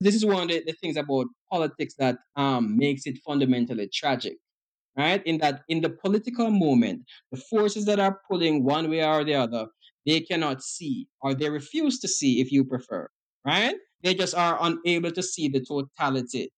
This is one of the, the things about politics that um, makes it fundamentally tragic, right? In that, in the political moment, the forces that are pulling one way or the other, they cannot see or they refuse to see, if you prefer, right? They just are unable to see the totality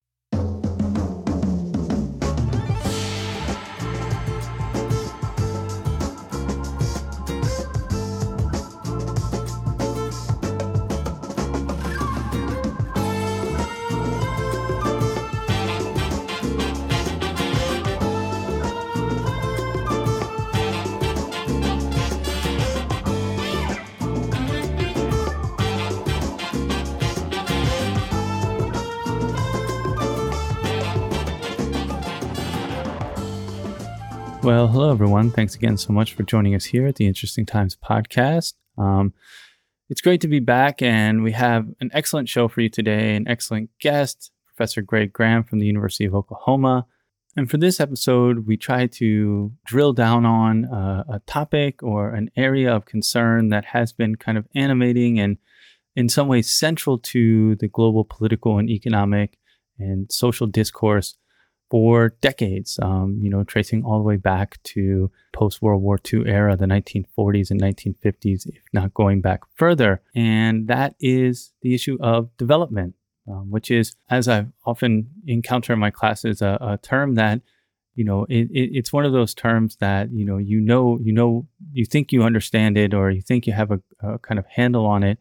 Well, hello, everyone. Thanks again so much for joining us here at the Interesting Times podcast. Um, it's great to be back, and we have an excellent show for you today, an excellent guest, Professor Greg Graham from the University of Oklahoma. And for this episode, we try to drill down on uh, a topic or an area of concern that has been kind of animating and in some ways central to the global political and economic and social discourse for decades, um, you know, tracing all the way back to post World War II era, the 1940s and 1950s, if not going back further. And that is the issue of development, um, which is, as I often encounter in my classes, a, a term that you know it, it, it's one of those terms that you know you know you know you think you understand it or you think you have a, a kind of handle on it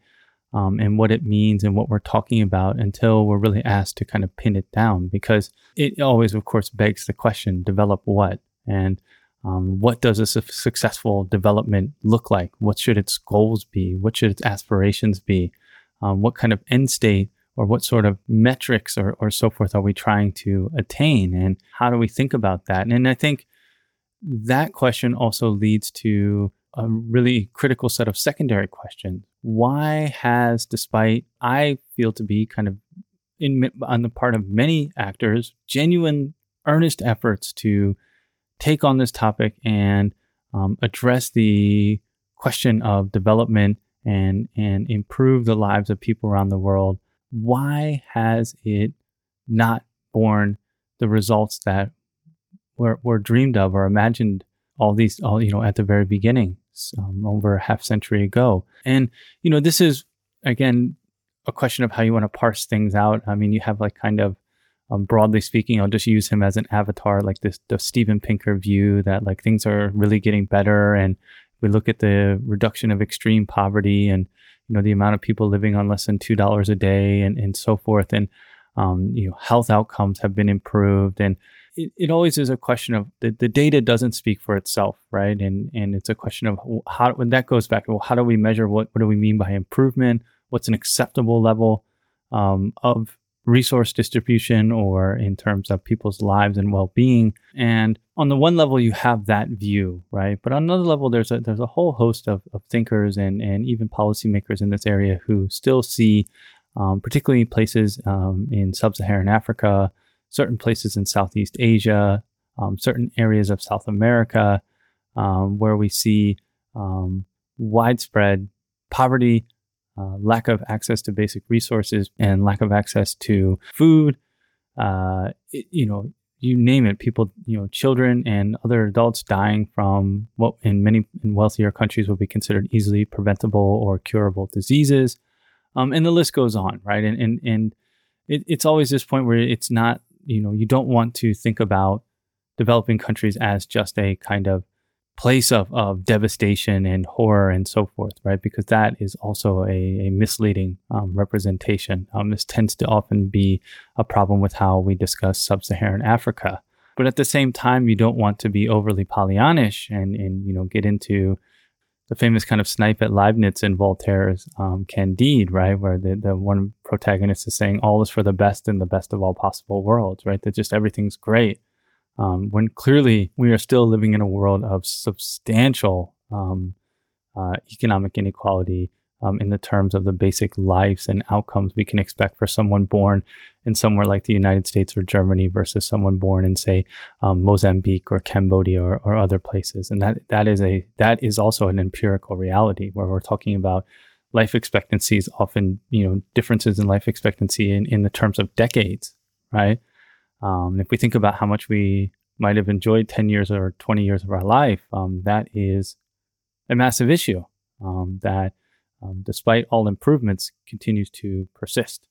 um, and what it means and what we're talking about until we're really asked to kind of pin it down because it always, of course, begs the question develop what? And um, what does a su- successful development look like? What should its goals be? What should its aspirations be? Um, what kind of end state or what sort of metrics or, or so forth are we trying to attain? And how do we think about that? And I think that question also leads to a really critical set of secondary questions. Why has, despite I feel to be kind of in on the part of many actors, genuine, earnest efforts to take on this topic and um, address the question of development and and improve the lives of people around the world. Why has it not borne the results that were, were dreamed of or imagined all these, all you know, at the very beginning, um, over a half century ago. And you know, this is again a question of how you want to parse things out. I mean, you have like kind of um, broadly speaking, I'll just use him as an avatar, like this the Steven Pinker view that like things are really getting better, and we look at the reduction of extreme poverty and you know the amount of people living on less than two dollars a day and and so forth, and um, you know health outcomes have been improved, and it, it always is a question of the, the data doesn't speak for itself, right? And and it's a question of how when that goes back, well, how do we measure what what do we mean by improvement? What's an acceptable level um, of resource distribution or in terms of people's lives and well-being? And on the one level, you have that view, right? But on another level, there's a there's a whole host of, of thinkers and and even policymakers in this area who still see, um, particularly places um, in sub-Saharan Africa certain places in Southeast Asia, um, certain areas of South America, um, where we see um, widespread poverty, uh, lack of access to basic resources, and lack of access to food. Uh, it, you know, you name it. People, you know, children and other adults dying from what in many in wealthier countries would be considered easily preventable or curable diseases, um, and the list goes on, right? And and and it, it's always this point where it's not you know, you don't want to think about developing countries as just a kind of place of, of devastation and horror and so forth, right? Because that is also a, a misleading um, representation. Um, this tends to often be a problem with how we discuss sub Saharan Africa. But at the same time, you don't want to be overly Pollyannish and, and you know, get into the famous kind of snipe at Leibniz in Voltaire's um, Candide, right? Where the, the one protagonist is saying all is for the best in the best of all possible worlds, right? That just everything's great. Um, when clearly we are still living in a world of substantial um, uh, economic inequality um, in the terms of the basic lives and outcomes we can expect for someone born in somewhere like the United States or Germany versus someone born in, say, um, Mozambique or Cambodia or, or, other places. And that that is a that is also an empirical reality where we're talking about life expectancies often, you know, differences in life expectancy in, in the terms of decades, right? Um, if we think about how much we might have enjoyed 10 years or 20 years of our life, um, that is a massive issue um, that, um, despite all improvements, continues to persist.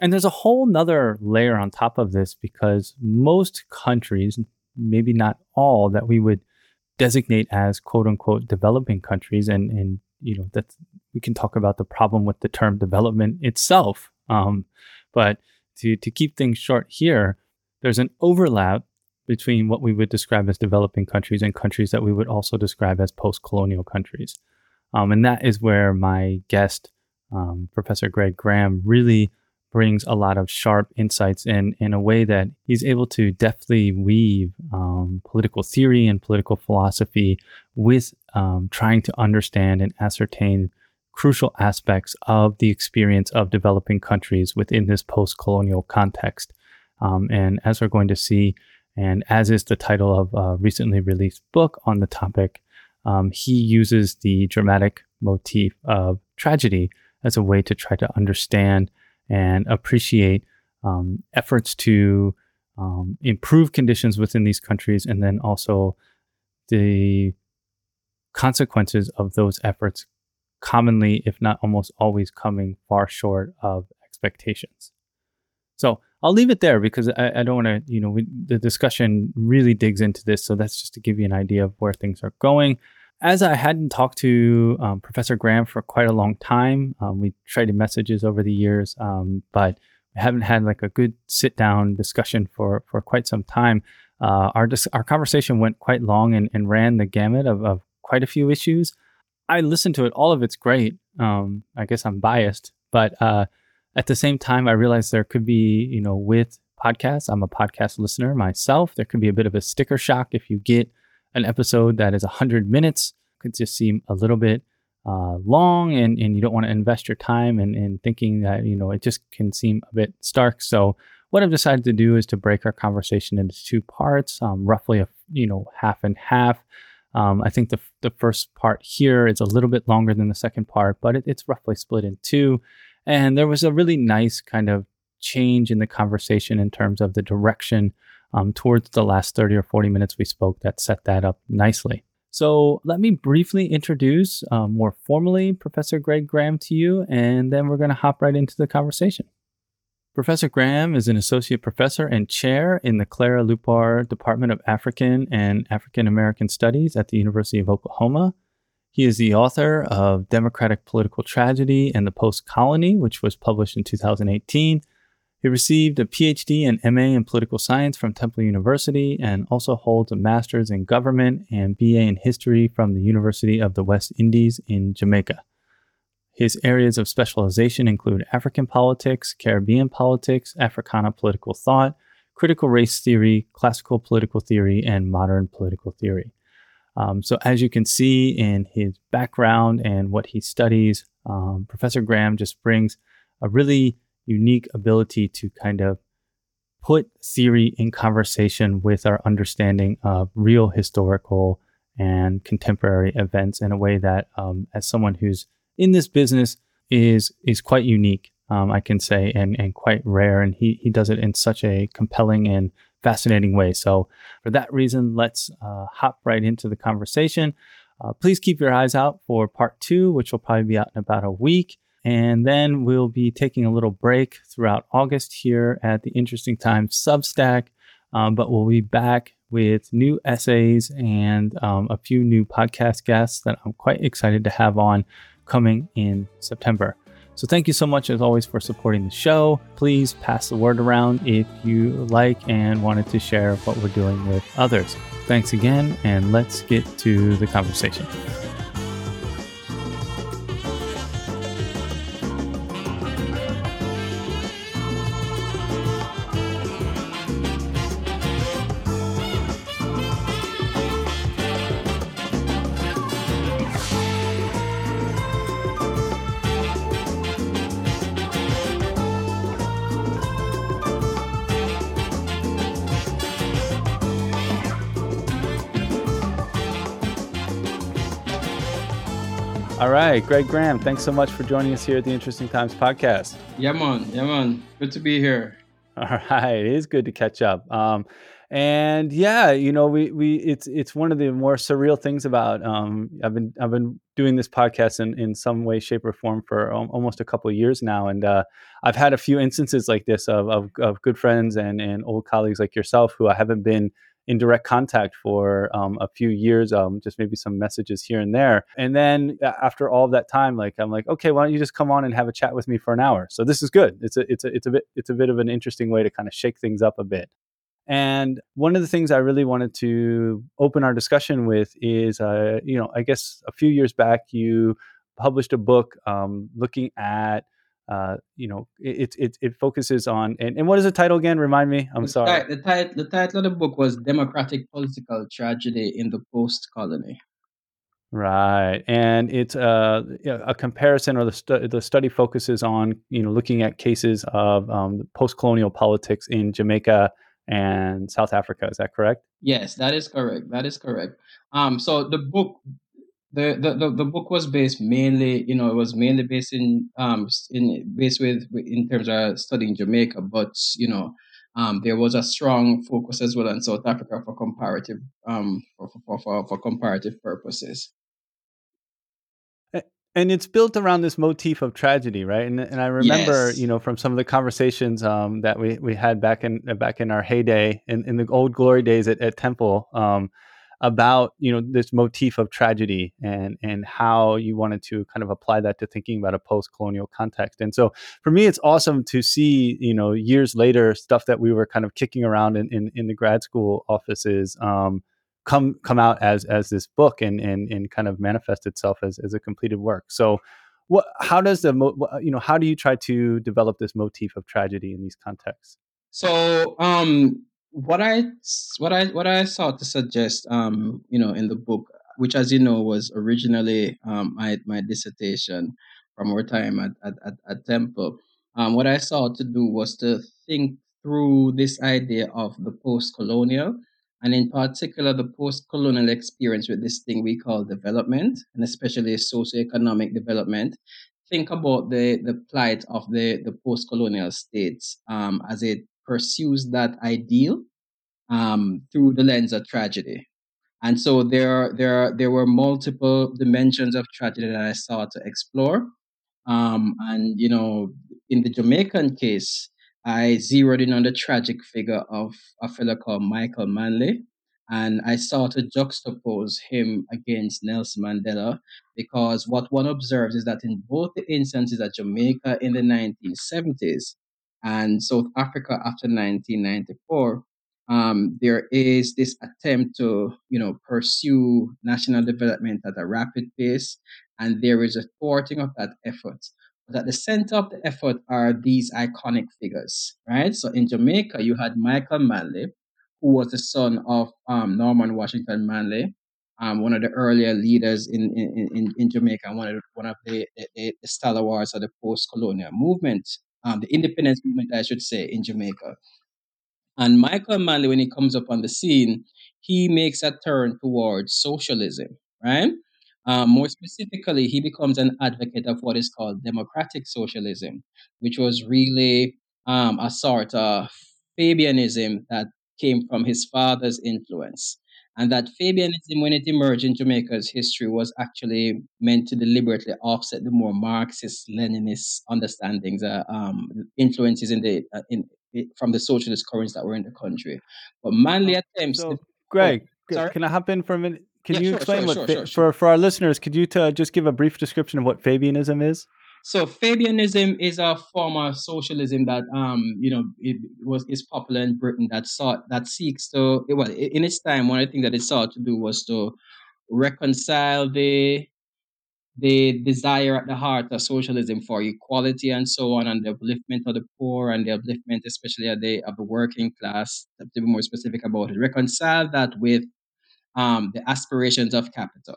And there's a whole nother layer on top of this because most countries, maybe not all, that we would designate as quote unquote developing countries, and, and you know, that we can talk about the problem with the term development itself. Um, but to, to keep things short here, there's an overlap between what we would describe as developing countries and countries that we would also describe as post colonial countries. Um, and that is where my guest, um, Professor Greg Graham, really brings a lot of sharp insights in in a way that he's able to deftly weave um, political theory and political philosophy with um, trying to understand and ascertain crucial aspects of the experience of developing countries within this post-colonial context. Um, and as we're going to see, and as is the title of a recently released book on the topic, um, he uses the dramatic motif of tragedy as a way to try to understand and appreciate um, efforts to um, improve conditions within these countries and then also the consequences of those efforts commonly if not almost always coming far short of expectations. So i'll leave it there because i, I don't want to you know we, the discussion really digs into this so that's just to give you an idea of where things are going as I hadn't talked to um, Professor Graham for quite a long time, um, we traded messages over the years, um, but we haven't had like a good sit down discussion for for quite some time. Uh, our dis- our conversation went quite long and, and ran the gamut of, of quite a few issues. I listened to it; all of it's great. Um, I guess I'm biased, but uh, at the same time, I realized there could be, you know, with podcasts, I'm a podcast listener myself. There could be a bit of a sticker shock if you get an episode that is 100 minutes could just seem a little bit uh, long and, and you don't want to invest your time in, in thinking that, you know, it just can seem a bit stark. So what I've decided to do is to break our conversation into two parts, um, roughly a, you know, half and half. Um, I think the, the first part here is a little bit longer than the second part, but it, it's roughly split in two. And there was a really nice kind of change in the conversation in terms of the direction um, towards the last 30 or 40 minutes we spoke that set that up nicely. So let me briefly introduce um, more formally Professor Greg Graham to you, and then we're going to hop right into the conversation. Professor Graham is an associate professor and chair in the Clara Luper Department of African and African American Studies at the University of Oklahoma. He is the author of Democratic Political Tragedy and the Post Colony, which was published in 2018 he received a PhD and MA in political science from Temple University and also holds a master's in government and BA in history from the University of the West Indies in Jamaica. His areas of specialization include African politics, Caribbean politics, Africana political thought, critical race theory, classical political theory, and modern political theory. Um, so, as you can see in his background and what he studies, um, Professor Graham just brings a really unique ability to kind of put theory in conversation with our understanding of real historical and contemporary events in a way that, um, as someone who's in this business, is is quite unique, um, I can say, and and quite rare. And he he does it in such a compelling and fascinating way. So, for that reason, let's uh, hop right into the conversation. Uh, please keep your eyes out for part two, which will probably be out in about a week. And then we'll be taking a little break throughout August here at the Interesting Times Substack. Um, but we'll be back with new essays and um, a few new podcast guests that I'm quite excited to have on coming in September. So thank you so much, as always, for supporting the show. Please pass the word around if you like and wanted to share what we're doing with others. Thanks again, and let's get to the conversation. Right, Greg Graham, thanks so much for joining us here at the Interesting Times podcast. Yeah, man. Yeah, man. Good to be here. All right, it is good to catch up. Um, and yeah, you know, we we it's it's one of the more surreal things about um, I've been I've been doing this podcast in in some way, shape, or form for almost a couple of years now, and uh, I've had a few instances like this of, of of good friends and and old colleagues like yourself who I haven't been in direct contact for um, a few years, um, just maybe some messages here and there. And then after all that time, like I'm like, okay, why don't you just come on and have a chat with me for an hour? So this is good. It's a it's a it's a bit it's a bit of an interesting way to kind of shake things up a bit. And one of the things I really wanted to open our discussion with is, uh, you know, I guess a few years back you published a book um, looking at uh, you know, it, it it focuses on and, and what is the title again? Remind me. I'm the sorry. Ti- the, title the title of the book was "Democratic Political Tragedy in the Post Colony." Right, and it's uh, a comparison, or the stu- the study focuses on you know looking at cases of um, post colonial politics in Jamaica and South Africa. Is that correct? Yes, that is correct. That is correct. Um, so the book the, the, the, the book was based mainly, you know, it was mainly based in um in based with in terms of studying Jamaica, but you know, um, there was a strong focus as well on South Africa for comparative um for for, for, for comparative purposes. And it's built around this motif of tragedy, right? And and I remember, Yes. you know, from some of the conversations um, that we, we had back in back in our heyday, in, in the old glory days at, at Temple, um, about you know this motif of tragedy and and how you wanted to kind of apply that to thinking about a post-colonial context. And so for me it's awesome to see you know years later stuff that we were kind of kicking around in in, in the grad school offices um, come come out as as this book and and, and kind of manifest itself as, as a completed work. So what how does the you know how do you try to develop this motif of tragedy in these contexts? So um what I what I what I sought to suggest, um, you know, in the book, which, as you know, was originally um, my my dissertation from our time at at, at, at Temple. Um, what I sought to do was to think through this idea of the post-colonial, and in particular the post-colonial experience with this thing we call development, and especially socioeconomic development. Think about the the plight of the the post-colonial states um, as it pursues that ideal um, through the lens of tragedy. And so there, there, there were multiple dimensions of tragedy that I sought to explore. Um, and you know, in the Jamaican case, I zeroed in on the tragic figure of a fellow called Michael Manley, and I sought to juxtapose him against Nelson Mandela because what one observes is that in both the instances at Jamaica in the 1970s and South Africa after 1994, um, there is this attempt to, you know, pursue national development at a rapid pace, and there is a thwarting of that effort. But at the center of the effort are these iconic figures, right? So in Jamaica, you had Michael Manley, who was the son of um, Norman Washington Manley, um, one of the earlier leaders in, in, in, in Jamaica, one of the, one of the, the, the stalwarts of the post-colonial movement, um, the independence movement, I should say, in Jamaica. And Michael Manley, when he comes up on the scene, he makes a turn towards socialism, right? Um, more specifically, he becomes an advocate of what is called democratic socialism, which was really um, a sort of Fabianism that came from his father's influence. And that Fabianism, when it emerged in Jamaica's history, was actually meant to deliberately offset the more Marxist Leninist understandings, uh, um, influences in the uh, in from the socialist currents that were in the country. But Manley attempts. so to, greg oh, can i hop in for a minute can Yeah, you sure, explain sure, what sure, fa- sure, sure. for for our listeners could you t- just give a brief description of what fabianism is So Fabianism is a form of socialism that um you know it was is popular in Britain that sought that seeks to well in its time one of the things that it sought to do was to reconcile the the desire at the heart of socialism for equality and so on and the upliftment of the poor and the upliftment especially of the of the working class to be more specific about it reconcile that with um the aspirations of capital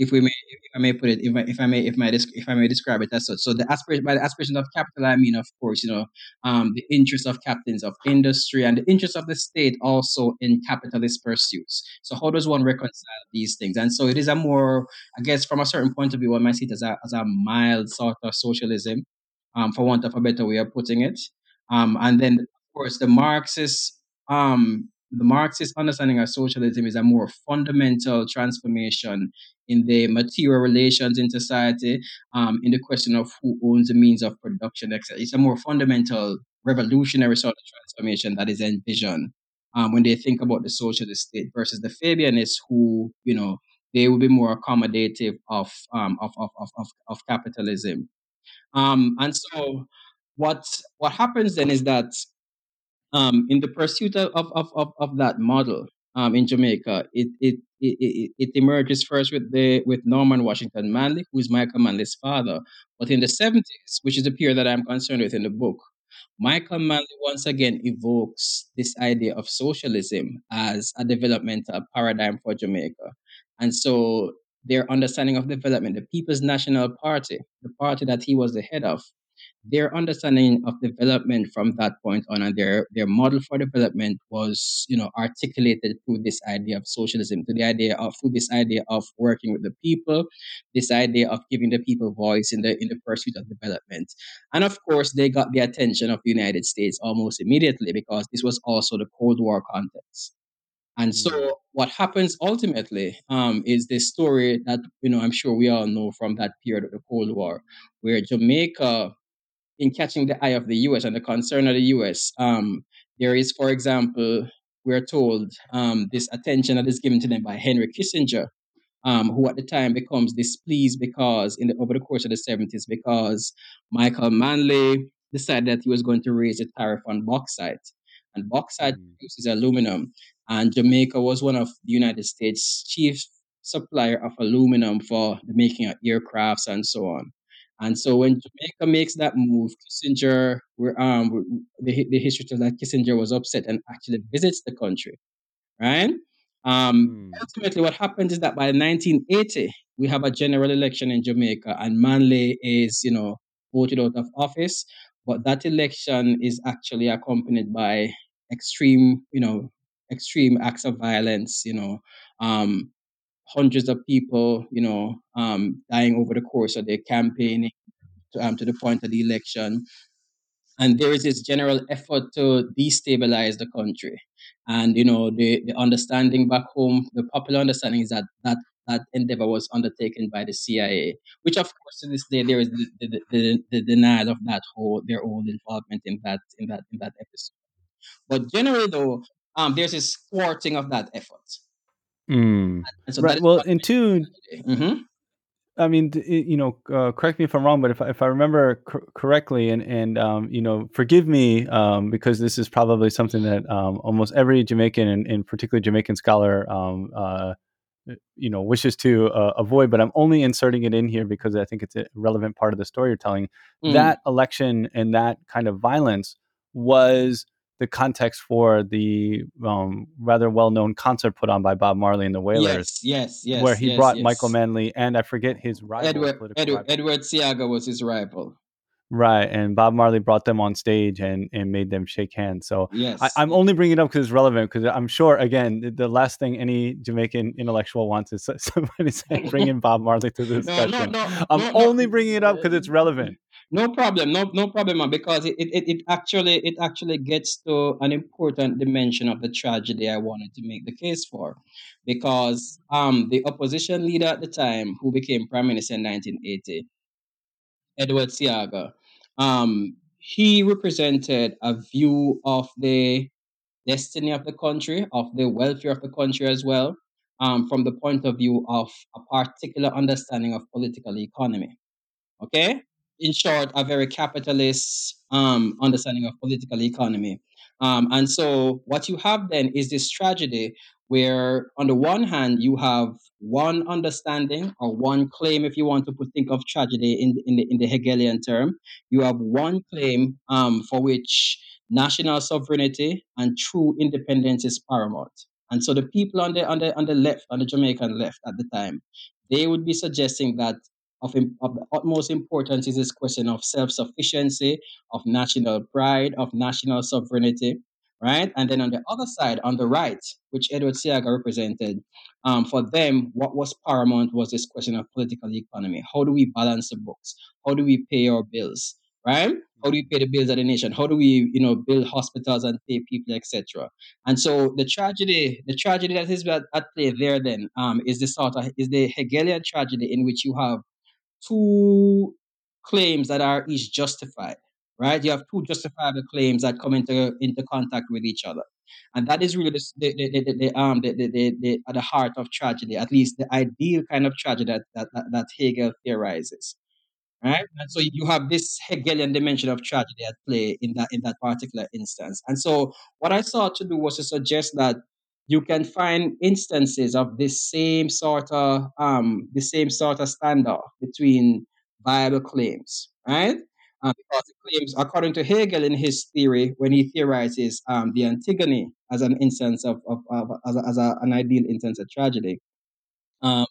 if we may, if I may put it, if I, if I may, if my if I may describe it as such. So the aspiration by the aspiration of capital, I mean, of course, you know, um, the interests of captains of industry and the interests of the state also in capitalist pursuits. So how does one reconcile these things? And so it is a more, I guess, from a certain point of view, one might see it as a as a mild sort of socialism, um, for want of a better way of putting it. Um, and then of course the Marxist um the Marxist understanding of socialism is a more fundamental transformation in the material relations in society, um, in the question of who owns the means of production, etc. It's a more fundamental revolutionary sort of transformation that is envisioned um, when they think about the socialist state versus the Fabianists who, you know, they will be more accommodative of, um, of, of, of, of, capitalism. Um, and so what what happens then is that um, in the pursuit of, of, of, of that model um, in Jamaica, it, it, it, it, emerges first with the with Norman Washington Manley, who is Michael Manley's father. But in the 70s, which is the period that I'm concerned with in the book, Michael Manley once again evokes this idea of socialism as a developmental paradigm for Jamaica. And so their understanding of development, the People's National Party, the party that he was the head of, their understanding of development from that point on and their their model for development was you know articulated through this idea of socialism to the idea of through this idea of working with the people this idea of giving the people voice in the in the pursuit of development and of course they got the attention of the united states almost immediately because this was also the cold war context and so Mm. what happens ultimately um, is this story that you know I'm sure we all know from that period of the Cold War, where Jamaica in catching the eye of the US and the concern of the US. Um, there is, for example, we're told um, this attention that is given to them by Henry Kissinger, um, who at the time becomes displeased because, in the, over the course of the 70s, because Michael Manley decided that he was going to raise a tariff on bauxite. And bauxite Mm. produces aluminum. And Jamaica was one of the United States' chief supplier of aluminum for the making of aircrafts and so on. And so when Jamaica makes that move, Kissinger, we're, um, the, the history tells that Kissinger was upset and actually visits the country, right? Um, Mm. ultimately, what happens is that by 1980, we have a general election in Jamaica, and Manley is, you know, voted out of office. But that election is actually accompanied by extreme, you know, extreme acts of violence, you know, um, hundreds of people, you know, um, dying over the course of their campaigning to, um, to the point of the election. And there is this general effort to destabilize the country. And, you know, the, the understanding back home, the popular understanding is that that, that endeavor was undertaken by the CIA, which of course to this day there is the, the, the, the denial of that whole their own involvement in that in that in that episode. But generally though, um, there's this thwarting of that effort. Mm. So Right. Well, in two, Mhm. I mean, you know, uh, correct me if I'm wrong, but if I, if I remember cor- correctly, and and um, you know, forgive me um, because this is probably something that um, almost every Jamaican and, and particularly Jamaican scholar, um, uh, you know, wishes to uh, avoid. But I'm only inserting it in here because I think it's a relevant part of the story you're telling. Mm. That election and that kind of violence was the context for the um, rather well-known concert put on by Bob Marley and the Wailers Yes, yes, yes. where he yes, brought yes. Michael Manley and I forget his rival, Edward Edward, rival. Edward Seaga was his rival. Right, and Bob Marley brought them on stage and and made them shake hands. So Yes. I, I'm only bringing it up because it's relevant. Because I'm sure, again, the, the last thing any Jamaican intellectual wants is somebody saying bring in Bob Marley to the discussion. no, no, I'm no, no. only bringing it up because it's relevant. No problem, no no problem, because it, it, it actually it actually gets to an important dimension of the tragedy I wanted to make the case for. Because um the opposition leader at the time, who became prime minister in 1980, Edward Seaga, um, he represented a view of the destiny of the country, of the welfare of the country as well, um, from the point of view of a particular understanding of political economy. Okay? In short, a very capitalist um, understanding of political economy. Um, and so, what you have then is this tragedy where, on the one hand, you have one understanding or one claim, if you want to put, think of tragedy in, in, the, in the Hegelian term, you have one claim um, for which national sovereignty and true independence is paramount. And so, the people on the, on the, on the left, on the Jamaican left at the time, they would be suggesting that of, of the utmost importance is this question of self-sufficiency, of national pride, of national sovereignty, right? And then on the other side, on the right, which Edward Seaga represented, um, for them, what was paramount was this question of political economy. How do we balance the books? How do we pay our bills, right? How do we pay the bills of the nation? How do we, you know, build hospitals and pay people, etc. And so the tragedy, the tragedy that is at, at play there then um, is the sort of is the Hegelian tragedy in which you have two claims that are each justified, right? You have two justifiable claims that come into into contact with each other, and that is really the the, the, the, um the, the, the, at the heart of tragedy, at least the ideal kind of tragedy that that, that, that Hegel theorizes right? And so you have this Hegelian dimension of tragedy at play in that in that particular instance. And so what I sought to do was to suggest that you can find instances of this same sort of um the same sort of standoff between viable claims, right? Um, because the claims, according to Hegel in his theory, when he theorizes um, the Antigone as an instance of, of, of as, a, as a, an ideal instance of tragedy, um,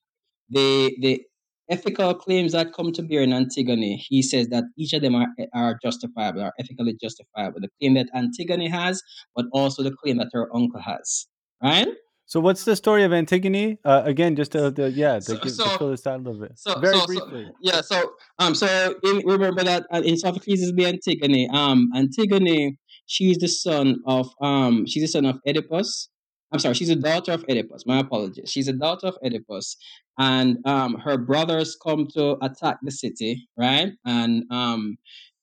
the the ethical claims that come to bear in Antigone, he says that each of them are, are justifiable, are ethically justifiable. The claim that Antigone has, but also the claim that her uncle has, right? So what's the story of Antigone? Uh, again, just to, to yeah, to, so, give, so, to fill this out a little bit. So, Very so, briefly. So, yeah. So um, so in, remember that uh, in Sophocles is the Antigone. Um, Antigone, she's the son of um, she's the son of Oedipus. I'm sorry, she's a daughter of Oedipus. My apologies. She's a daughter of Oedipus, and um, her brothers come to attack the city, right? And um,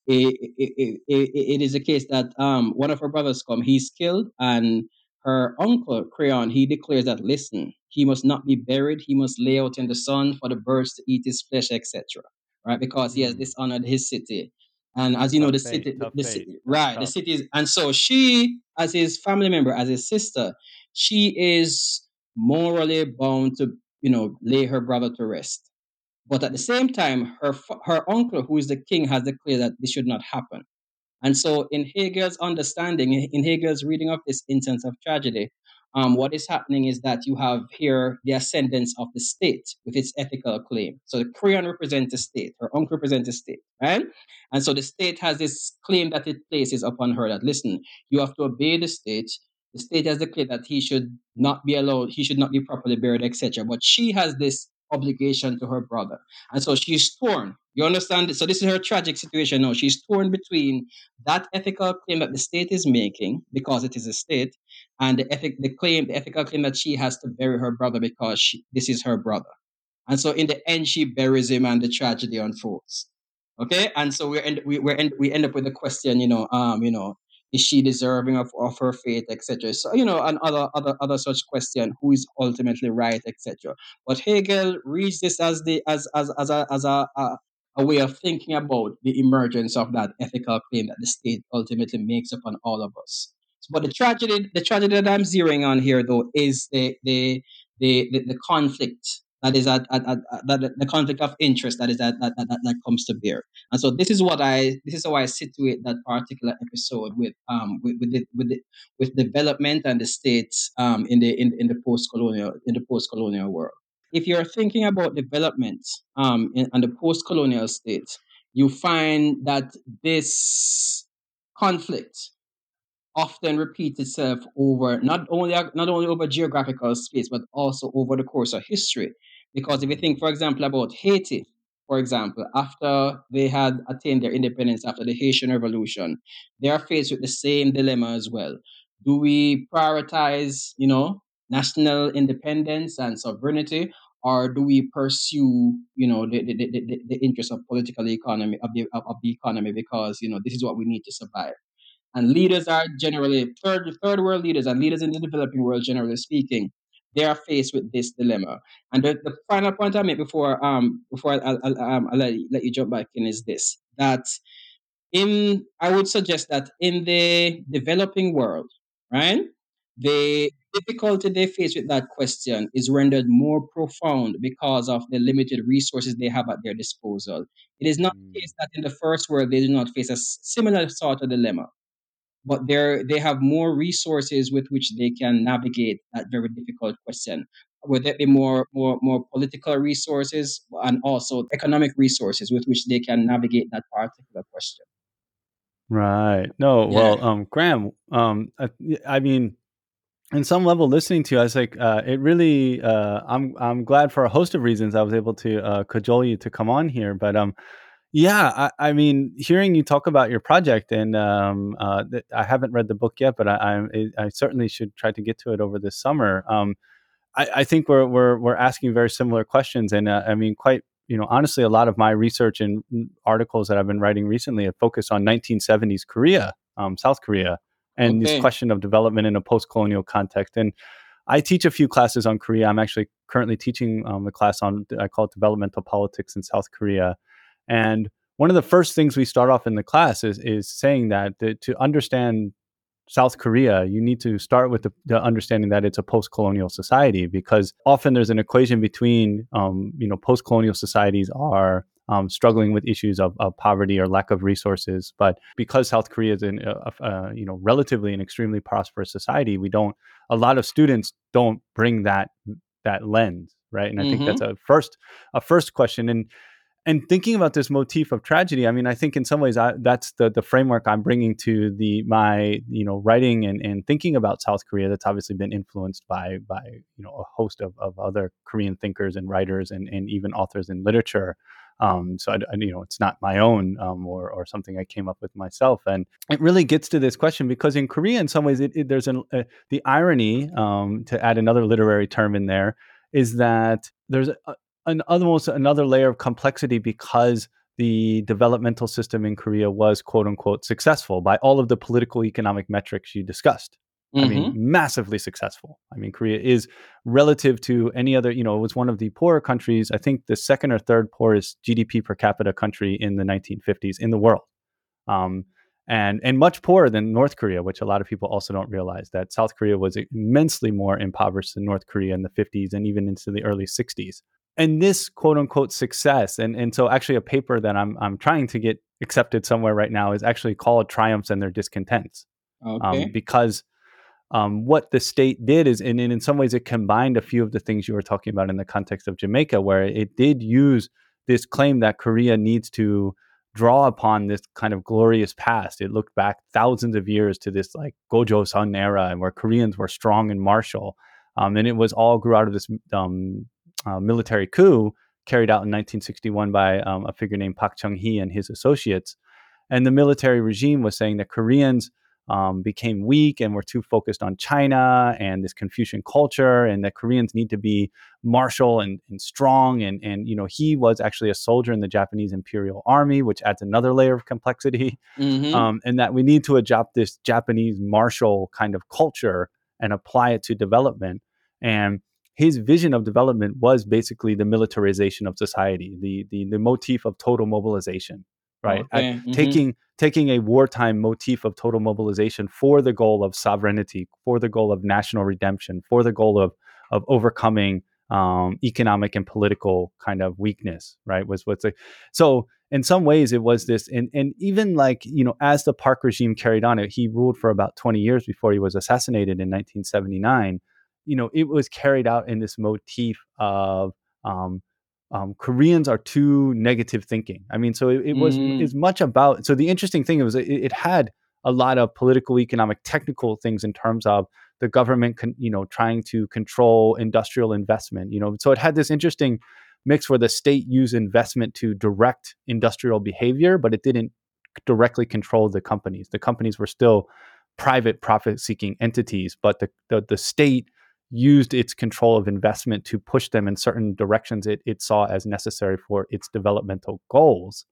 it, it, it, it is a case that um, one of her brothers come, he's killed, and her uncle Creon he declares that listen, he must not be buried, he must lay out in the sun for the birds to eat his flesh, etc. Right, because he has hmm. dishonored his city. And as you know, the city, the, the city right, tough. the city is, and so she, as his family member, as his sister, she is morally bound to, you know, lay her brother to rest. But at the same time, her her uncle, who is the king, has declared that this should not happen. And so, in Hegel's understanding, in Hegel's reading of this instance of tragedy, um, what is happening is that you have here the ascendance of the state with its ethical claim. So the Creon represents the state, her uncle represents the state, right? And so the state has this claim that it places upon her that listen, you have to obey the state, the state has declared that he should not be allowed, he should not be properly buried, etc. But she has this obligation to her brother. And so she's torn. You understand? So this is her tragic situation now. She's torn between that ethical claim that the state is making because it is a state, and the ethic, the claim, the ethical claim that she has to bury her brother because she, this is her brother. And so in the end, she buries him, and the tragedy unfolds. Okay, and so we end we we end we end up with the question, you know, um, you know, is she deserving of, of her fate, etc. So you know, and other other other such question, who is ultimately right, etc. But Hegel reads this as the as as as a as a, a a way of thinking about the emergence of that ethical claim that the state ultimately makes upon all of us. But the tragedy, the tragedy that I'm zeroing on here, though, is the the the, the, the conflict that is at, at, at, that the conflict of interest that is that, that, that, that comes to bear. And so this is what I this is how I situate that particular episode with um with with the, with the, with development and the states um in the in, in the post colonial in the post colonial world. If you're thinking about development um in, and the post colonial state, you find that this conflict often repeats itself over not only not only over geographical space but also over the course of history because if you think, for example, about Haiti, for example, after they had attained their independence after the Haitian Revolution, they are faced with the same dilemma as well. Do we prioritize, you know, national independence and sovereignty, or do we pursue, you know, the, the, the, the interest of political economy of the, of, the economy because you know this is what we need to survive? And leaders are generally third third world leaders and leaders in the developing world, generally speaking, they are faced with this dilemma. And the, the final point I make before um before I'll, I'll, um, I'll let, let you jump back in is this that in I would suggest that in the developing world, right, the difficulty they face with that question is rendered more profound because of the limited resources they have at their disposal. It is not the case that in the first world they do not face a similar sort of dilemma. but they're they have more resources with which they can navigate that very difficult question. Would it be more more more political resources and also economic resources with which they can navigate that particular question? Right. No. Yeah. Well, um, Graham. Um, I, I mean, in some level, listening to you, I was like, uh, it really. Uh, I'm I'm glad for a host of reasons I was able to uh, cajole you to come on here. But um, yeah, I, I mean, hearing you talk about your project, and um, uh, th- I haven't read the book yet, but I, I I certainly should try to get to it over this summer. Um, I, I think we're we're we're asking very similar questions, and uh, I mean, quite you know, honestly, a lot of my research and articles that I've been writing recently have focused on 1970s Korea, um, South Korea, and Okay. this question of development in a post-colonial context. And I teach a few classes on Korea. I'm actually currently teaching um, a class on I call it developmental politics in South Korea, and one of the first things we start off in the class is is saying that to, to understand South Korea, you need to start with the, the, understanding that it's a post-colonial society because often there's an equation between, um, you know, post-colonial societies are um, struggling with issues of, of, poverty or lack of resources, but because South Korea is in, a, a, you know, relatively an extremely prosperous society, we don't. A lot of students don't bring that that lens, right? And I mm-hmm. think that's a first a first question and and thinking about this motif of tragedy i mean i think in some ways I, that's the the framework i'm bringing to the my you know writing and, and thinking about south korea that's obviously been influenced by by you know a host of, of other korean thinkers and writers and, and even authors in literature um, so I, I, you know it's not my own um, or, or something I came up with myself, and it really gets to this question because in Korea, in some ways, it, it, there's an, uh, the irony um, to add another literary term in there is that there's a, an almost another layer of complexity because the developmental system in Korea was quote unquote successful by all of the political economic metrics you discussed. Mm-hmm. I mean, mm-hmm. massively successful. I mean, Korea is relative to any other, you know, it was one of the poorer countries, I think the second or third poorest GDP per capita country in the 1950s in the world. Um, and and much poorer than North Korea, which a lot of people also don't realize that South Korea was immensely more impoverished than North Korea in the 50s and even into the early 60s and this quote unquote success and and so actually a paper that I'm I'm trying to get accepted somewhere right now is actually called triumphs and their discontents okay. um, because um, what the state did is and, in some ways it combined a few of the things you were talking about in the context of Jamaica where it did use this claim that Korea needs to draw upon this kind of glorious past it looked back thousands of years to this like Gojoseon era and where Koreans were strong and martial um, and it was all grew out of this um, uh, military coup carried out in 1961 by um, a figure named Park Chung Hee and his associates. And the military regime was saying that Koreans um, became weak and were too focused on China and this Confucian culture, and that Koreans need to be martial and, and strong. And, and, you know, he was actually a soldier in the Japanese Imperial Army, which adds another layer of complexity. Mm-hmm. Um, and that we need to adopt this Japanese martial kind of culture and apply it to development. And his vision of development was basically the militarization of society, the the, the motif of total mobilization, right? Okay. Mm-hmm. Taking taking a wartime motif of total mobilization for the goal of sovereignty, for the goal of national redemption, for the goal of of overcoming um, economic and political kind of weakness, right? Was what's like so. In some ways, it was this, and and even like you know, as the Park regime carried on, it he ruled for about twenty years before he was assassinated in 1979 you know, it was carried out in this motif of um, um, Koreans are too negative thinking. I mean, so it, it was Mm. as much about. So the interesting thing was it, it had a lot of political, economic, technical things in terms of the government, con, you know, trying to control industrial investment. You know, so it had this interesting mix where the state used investment to direct industrial behavior, but it didn't directly control the companies. The companies were still private profit-seeking entities, but the, the the state used its control of investment to push them in certain directions it, it saw as necessary for its developmental goals.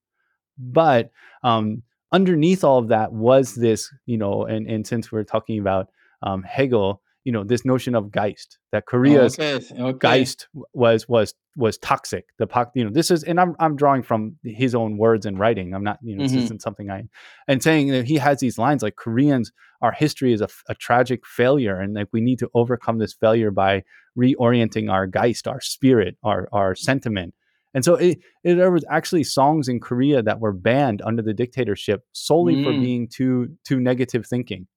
But um, underneath all of that was this, you know, and, and since we're talking about um, Hegel, you know, this notion of Geist that Korea's okay. Okay. Geist was was was toxic. The you know this is and I'm I'm drawing from his own words and writing. I'm not you know Mhm. this isn't something I and saying that he has these lines like Koreans our history is a, a tragic failure and like we need to overcome this failure by reorienting our Geist, our spirit, our our sentiment. And so it, it, there was actually songs in Korea that were banned under the dictatorship solely mm. for being too too negative thinking.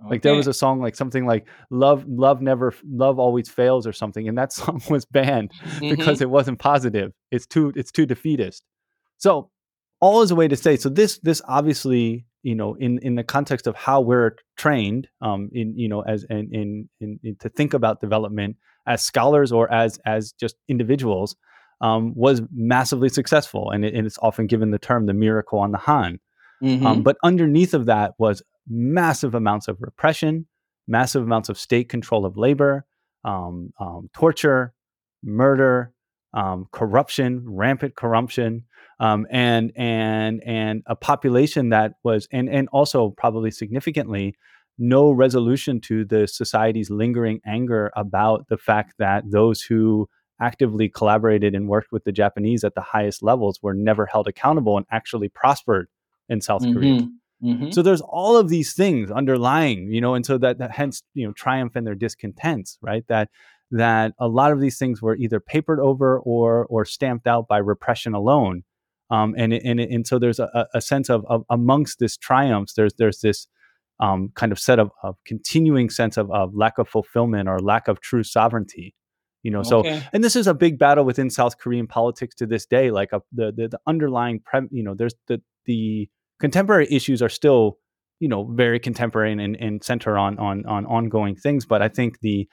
Okay. Like there was a song like something like love love never love always fails or something and that song was banned mm-hmm. because it wasn't positive. It's too it's too defeatist. So all is a way to say so this this obviously you know in in the context of how we're trained um in you know as in in, in, in to think about development as scholars or as as just individuals um, was massively successful and, it, and, it's often given the term the miracle on the Han. Mm-hmm. Um, but underneath of that was massive amounts of repression, massive amounts of state control of labor, um, um, torture, murder, um, corruption, rampant corruption, um, and and and a population that was and and also probably significantly no resolution to the society's lingering anger about the fact that those who actively collaborated and worked with the Japanese at the highest levels were never held accountable and actually prospered in South mm-hmm. Korea. Mm-hmm. So there's all of these things underlying, you know, and so that, that hence, you know, triumph and their discontents, right? That that a lot of these things were either papered over or or stamped out by repression alone. Um, and and and so there's a, a sense of, of, amongst this triumphs, there's there's this um, kind of set of, of continuing sense of, of lack of fulfillment or lack of true sovereignty. You know, okay. so and this is a big battle within South Korean politics to this day. Like a, the, the the underlying, pre, you know, there's the the contemporary issues are still you know very contemporary and, and center on on on ongoing things but i think the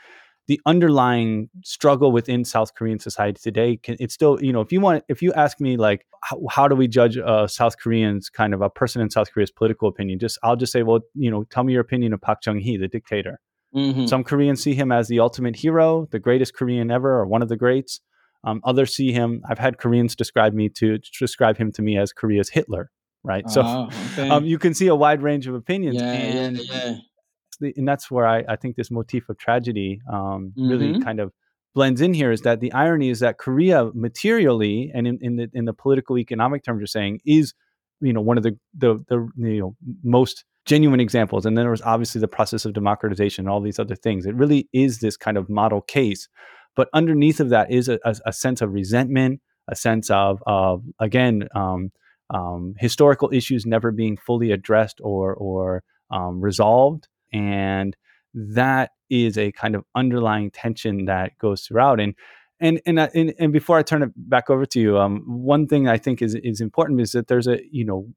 the underlying struggle within south korean society today can it's still you know if you want if you ask me like how, how do we judge uh, south koreans kind of a person in south korea's political opinion? Just i'll just say well you know tell me your opinion of park chung-hee the dictator. Mm-hmm. some koreans see him as the ultimate hero the greatest korean ever or one of the greats. Um, others see him i've had koreans describe me to describe him to me as korea's hitler right? so oh, okay. um, you can see a wide range of opinions. Yeah, and, yeah, yeah. and that's where I, I think this motif of tragedy um, mm-hmm. really kind of blends in here is that the irony is that Korea materially and in, in the in the political economic terms you're saying is you know one of the the, the you know most genuine examples and then there was obviously the process of democratization and all these other things it really is this kind of model case but underneath of that is a, a, a sense of resentment a sense of of again um, um, historical issues never being fully addressed or or um, resolved, and that is a kind of underlying tension that goes throughout. And and and and, and before I turn it back over to you, um, one thing I think is is important is that there's a you know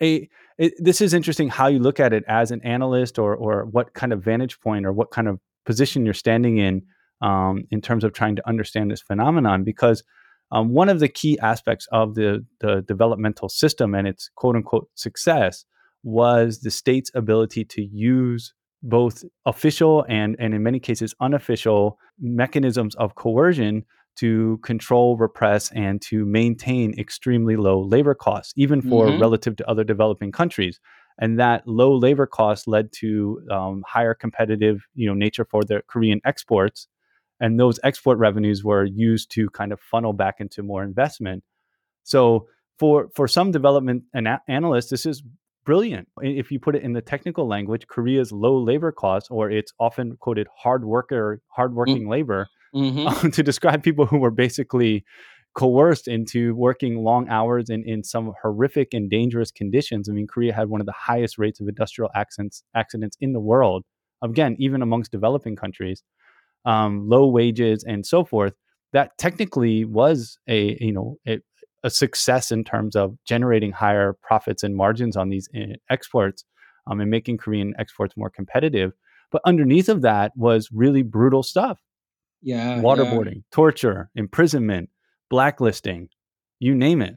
a it, this is interesting how you look at it as an analyst or or what kind of vantage point or what kind of position you're standing in um, in terms of trying to understand this phenomenon because um, one of the key aspects of the, the developmental system and its quote unquote success was the state's ability to use both official and, and in many cases unofficial mechanisms of coercion to control, repress, and to maintain extremely low labor costs, even for mm-hmm. relative to other developing countries. And that low labor cost led to um, higher competitive, you know, nature for the Korean exports, and those export revenues were used to kind of funnel back into more investment. So for for some development analysts, this is brilliant. If you put it in the technical language, Korea's low labor costs, or it's often quoted hard worker, hardworking mm. labor, mm-hmm. to describe people who were basically coerced into working long hours in, in some horrific and dangerous conditions. I mean, Korea had one of the highest rates of industrial accidents accidents in the world. Again, even amongst developing countries um, low wages and so forth, that technically was a you know a, a, success in terms of generating higher profits and margins on these eh, exports um, and making Korean exports more competitive. But underneath of that was really brutal stuff. Yeah, waterboarding, yeah. torture, imprisonment, blacklisting, you name it.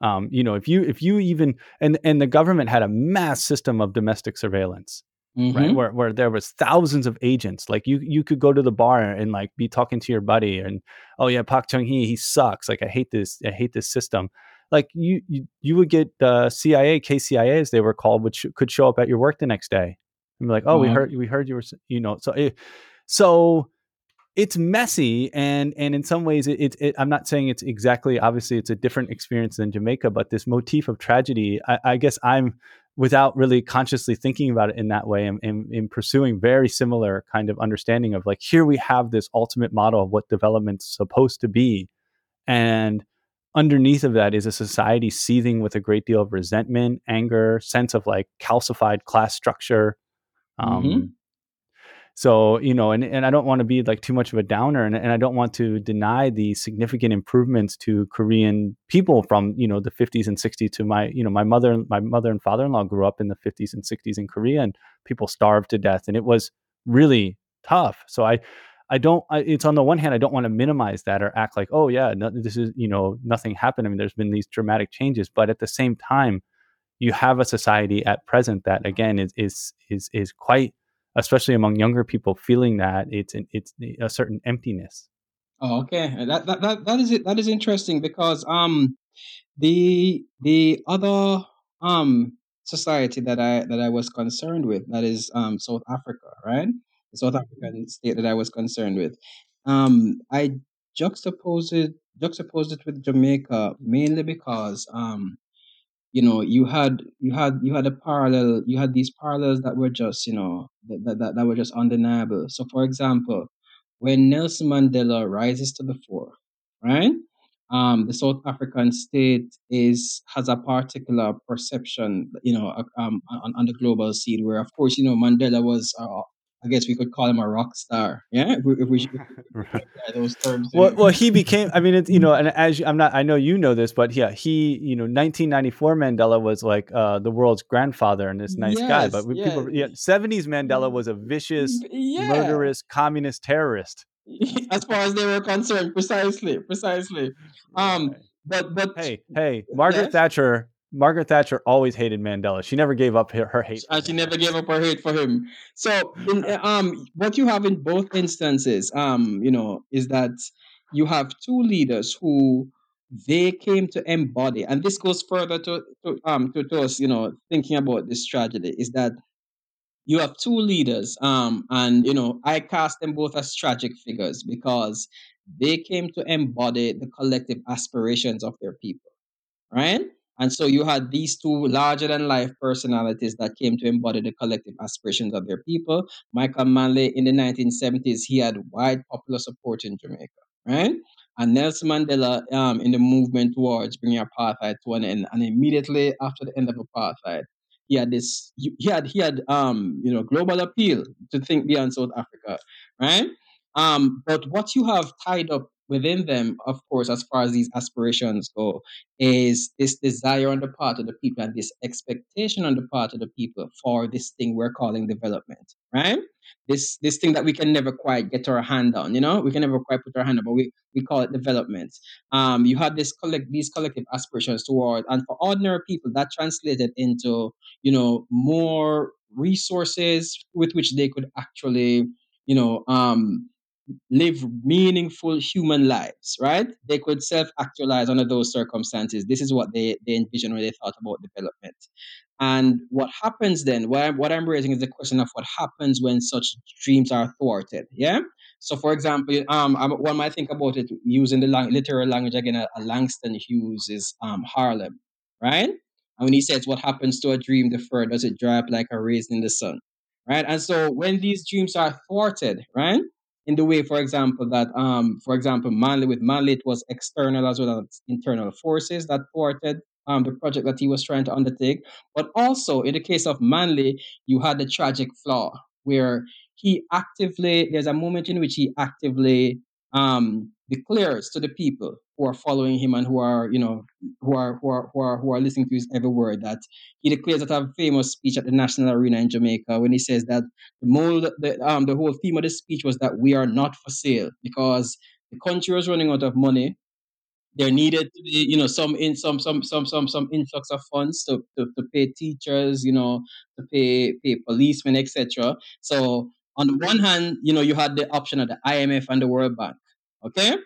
Um, you know, if you if you even and and the government had a mass system of domestic surveillance mm-hmm. right? Where where there was thousands of agents. Like you you could go to the bar and like be talking to your buddy and oh yeah, Park Chung Hee he sucks. Like I hate this I hate this system. Like you you, you would get the CIA KCIA as they were called, which could show up at your work the next day and be like, oh, mm-hmm. we heard we heard you were you know so it, so it's messy and and in some ways it, it, it, i'm not saying it's exactly obviously it's a different experience than jamaica but this motif of tragedy I, I, guess i'm without really consciously thinking about it in that way and, and, pursuing very similar kind of understanding of like here we have this ultimate model of what development's supposed to be and underneath of that is a society seething with a great deal of resentment, anger, sense of like calcified class structure. Um, Mm-hmm. So, you know, and, and I don't want to be like too much of a downer and, and I don't want to deny the significant improvements to Korean people from, you know, the 50s and 60s to my, you know, my mother, my mother and father-in-law grew up in the 50s and 60s in Korea and people starved to death and it was really tough. So I, I don't, I, it's on the one hand, I don't want to minimize that or act like, oh yeah, no, this is, you know, nothing happened. I mean, there's been these dramatic changes, but at the same time, you have a society at present that again is, is, is, is quite, especially among younger people, feeling that it's an, it's a certain emptiness. Oh, okay. That, that that that is it. That is interesting because um the the other um society that I that I was concerned with that is um South Africa, right? The South African state that I was concerned with. Um, I juxtaposed it juxtaposed it with Jamaica mainly because um you know you had you had you had a parallel you had these parallels that were just you know that, that, that were just undeniable. So for example when nelson mandela rises to the fore right um the south african state is has a particular perception you know um on, on the global scene where of course you know mandela was uh, I guess we could call him a rock star. Yeah, if we, if we, apply those terms. well, well, he became. I mean, it's you know, and as you, I'm not, I know you know this, but yeah, he, you know, 1994 Mandela was like uh, the world's grandfather and this nice yes, guy. But yeah. people, yeah, 70s Mandela was a vicious, yeah. murderous, communist terrorist. as far as they were concerned, precisely, precisely. Um, but but hey, hey, Margaret yes? Thatcher Margaret Thatcher always hated Mandela. She never gave up her, her hate. And she never gave up her hate for him. So, in, um, what you have in both instances, um, you know, is that you have two leaders who they came to embody, and this goes further to, to um to, to us, you know, thinking about this tragedy is that you have two leaders, um, and you know, I cast them both as tragic figures because they came to embody the collective aspirations of their people, right? And so you had these two larger than life personalities that came to embody the collective aspirations of their people. Michael Manley in the 1970s, he had wide popular support in Jamaica, right? And Nelson Mandela um, in the movement towards bringing apartheid to an end. And immediately after the end of apartheid, he had this, he had, he had, um, you know, global appeal to think beyond South Africa, right? Um, but what you have tied up within them, of course, as far as these aspirations go, is this desire on the part of the people and this expectation on the part of the people for this thing we're calling development, right? This this thing that we can never quite get our hand on, you know, we can never quite put our hand on, but we, we call it development. Um, you had this collect these collective aspirations toward, and for ordinary people, that translated into, you know, more resources with which they could actually, you know, um, live meaningful human lives, right? They could self actualize under those circumstances. This is what they, they envisioned when they thought about development. And what happens then, what I'm, what I'm raising is the question of what happens when such dreams are thwarted. Yeah? So, for example, um, one might think about it using the lang- literal language again, uh, Langston Hughes is um, Harlem, right? And when he says, What happens to a dream deferred? Does it dry up like a raisin in the sun? Right? And so, when these dreams are thwarted, right? In the way, for example, that um, for example, Manley with Manley, it was external as well as internal forces that thwarted um, the project that he was trying to undertake. But also, in the case of Manley, you had the tragic flaw where he actively, there's a moment in which he actively um, declares to the people who are following him and who are, you know, who are who are who are who are listening to his every word that he declares that a famous speech at the national arena in Jamaica when he says that the mold, the um, the whole theme of the speech was that we are not for sale because the country was running out of money. There needed to be, you know, some in some some some some some influx of funds to, to, to pay teachers, you know, to pay pay policemen, etc. So on the one hand, you know, you had the option of the IMF and the World Bank. Okay.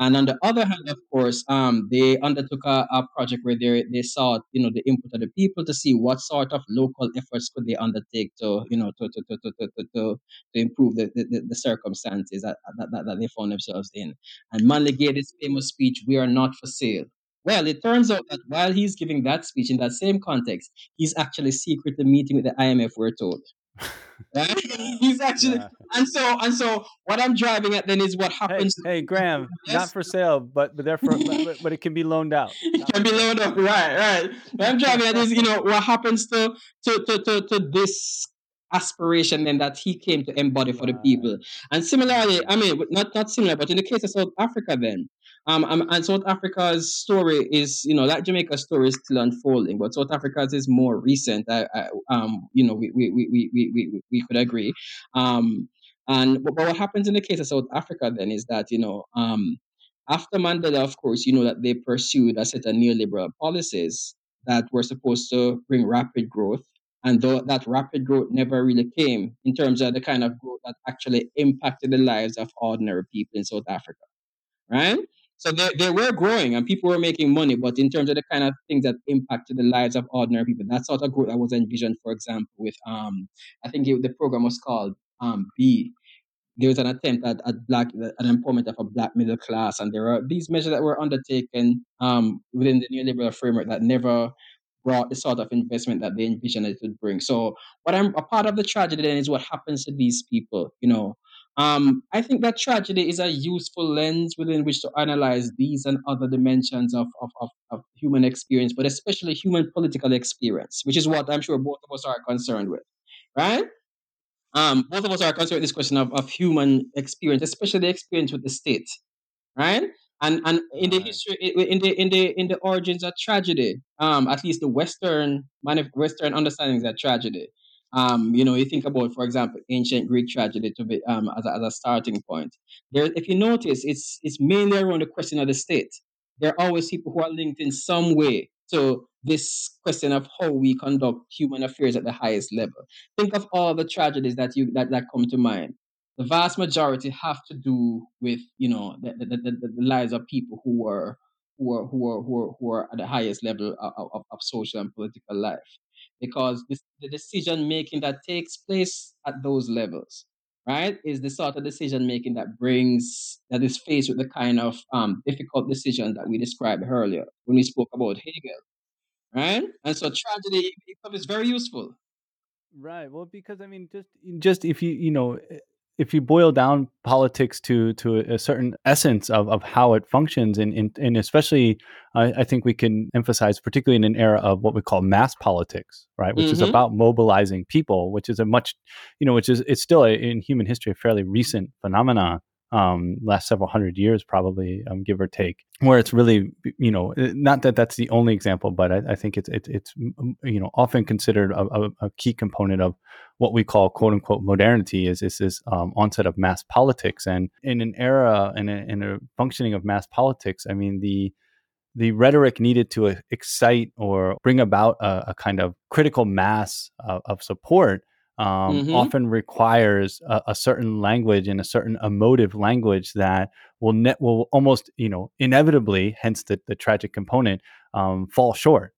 And on the other hand, of course, um, they undertook a, a project where they, they sought, you know, the input of the people to see what sort of local efforts could they undertake to, you know, to to to to to, to, to improve the, the, the circumstances that, that, that, they found themselves in. And Manley gave famous speech, "We are not for sale." Well, it turns out that while he's giving that speech in that same context, he's actually secretly meeting with the IMF. We're told. He's actually Yeah. and so and so what I'm driving at then is what happens hey, who Graham, not for sale, but but therefore, but, but, it can be loaned out. it can be loaned out right, right. What I'm driving at is, you know, what happens to to to to, to this aspiration then that he came to embody for the people. And similarly. I mean, not not similar, but in the case of South Africa, then, um, um, and South Africa's story is, you know, that Jamaica's story is still unfolding, but South Africa's is more recent. I, I um, you know, we we we we we we, could agree. Um, and but what happens in the case of South Africa then is that you know, um, after Mandela, of course, you know that they pursued a set of neoliberal policies that were supposed to bring rapid growth and though that rapid growth never really came in terms of the kind of growth that actually impacted the lives of ordinary people in South Africa, right? So they, they were growing and people were making money, but in terms of the kind of things that impacted the lives of ordinary people, that sort of growth that was envisioned, for example, with um, I think it, the program was called um, B, there was an attempt at, at black an employment of a black middle class, and there are these measures that were undertaken um, within the neoliberal framework that never brought the sort of investment that they envisioned it would bring. So, what I'm a part of the tragedy then is what happens to these people. You know, um, I think that tragedy is a useful lens within which to analyze these and other dimensions of, of, of, of human experience, but especially human political experience, which is what I'm sure both of us are concerned with, right? um, both of us are concerned with this question of, of human experience, especially the experience with the state right? And and in the history, in the in the in the origins of tragedy, um, at least the Western Western understandings of tragedy. Um, you know, you think about, for example, ancient Greek tragedy to be um as a, as a starting point. There, if you notice, it's it's mainly around the question of the state. There are always people who are linked in some way to this question of how we conduct human affairs at the highest level. Think of all the tragedies that you that, that come to mind the vast majority have to do with you know the, the, the, the lives of people who were who are who are who are, who are at the highest level of, of, of social and political life because this, the decision making that takes place at those levels right is the sort of decision making that brings that is faced with the kind of um, difficult decision that we described earlier when we spoke about hegel right and so tragedy is very useful Right. Well, because I mean, just just if you you know if you boil down politics to to a certain essence of, of how it functions, and and, and especially, uh, I think we can emphasize, particularly in an era of what we call mass politics, right, which is mm-hmm. about mobilizing people, which is a much, you know, which is it's still a, in human history a fairly recent phenomenon um, last several hundred years, probably um, give or take, where it's really, you know, not that that's the only example, but I, I think it's, it's, it's, you know, often considered a, a, a, key component of what we call quote unquote modernity is, is this um, onset of mass politics. And in an era, in a, in a functioning of mass politics, I mean, the, the rhetoric needed to excite or bring about a, a kind of critical mass of, of support um, mm-hmm. often requires a, a, certain language and a certain emotive language that will net will almost you know inevitably, hence the, the tragic component, um, fall short.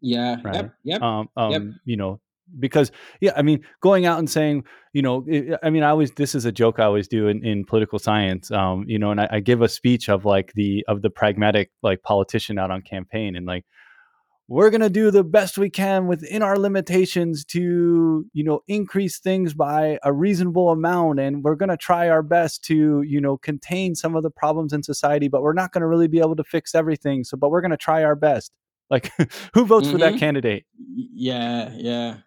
Yeah. Right. Yep. Yep. Um, um, yep. You know, because yeah, I mean, going out and saying, you know, it, I mean, I always this is a joke I always do in, in political science. Um, you know, and I, I give a speech of like the of the pragmatic like politician out on campaign and like we're going to do the best we can within our limitations to you know increase things by a reasonable amount and we're going to try our best to you know contain some of the problems in society but we're not going to really be able to fix everything so but we're going to try our best. Like who votes mm-hmm. for that candidate? Yeah yeah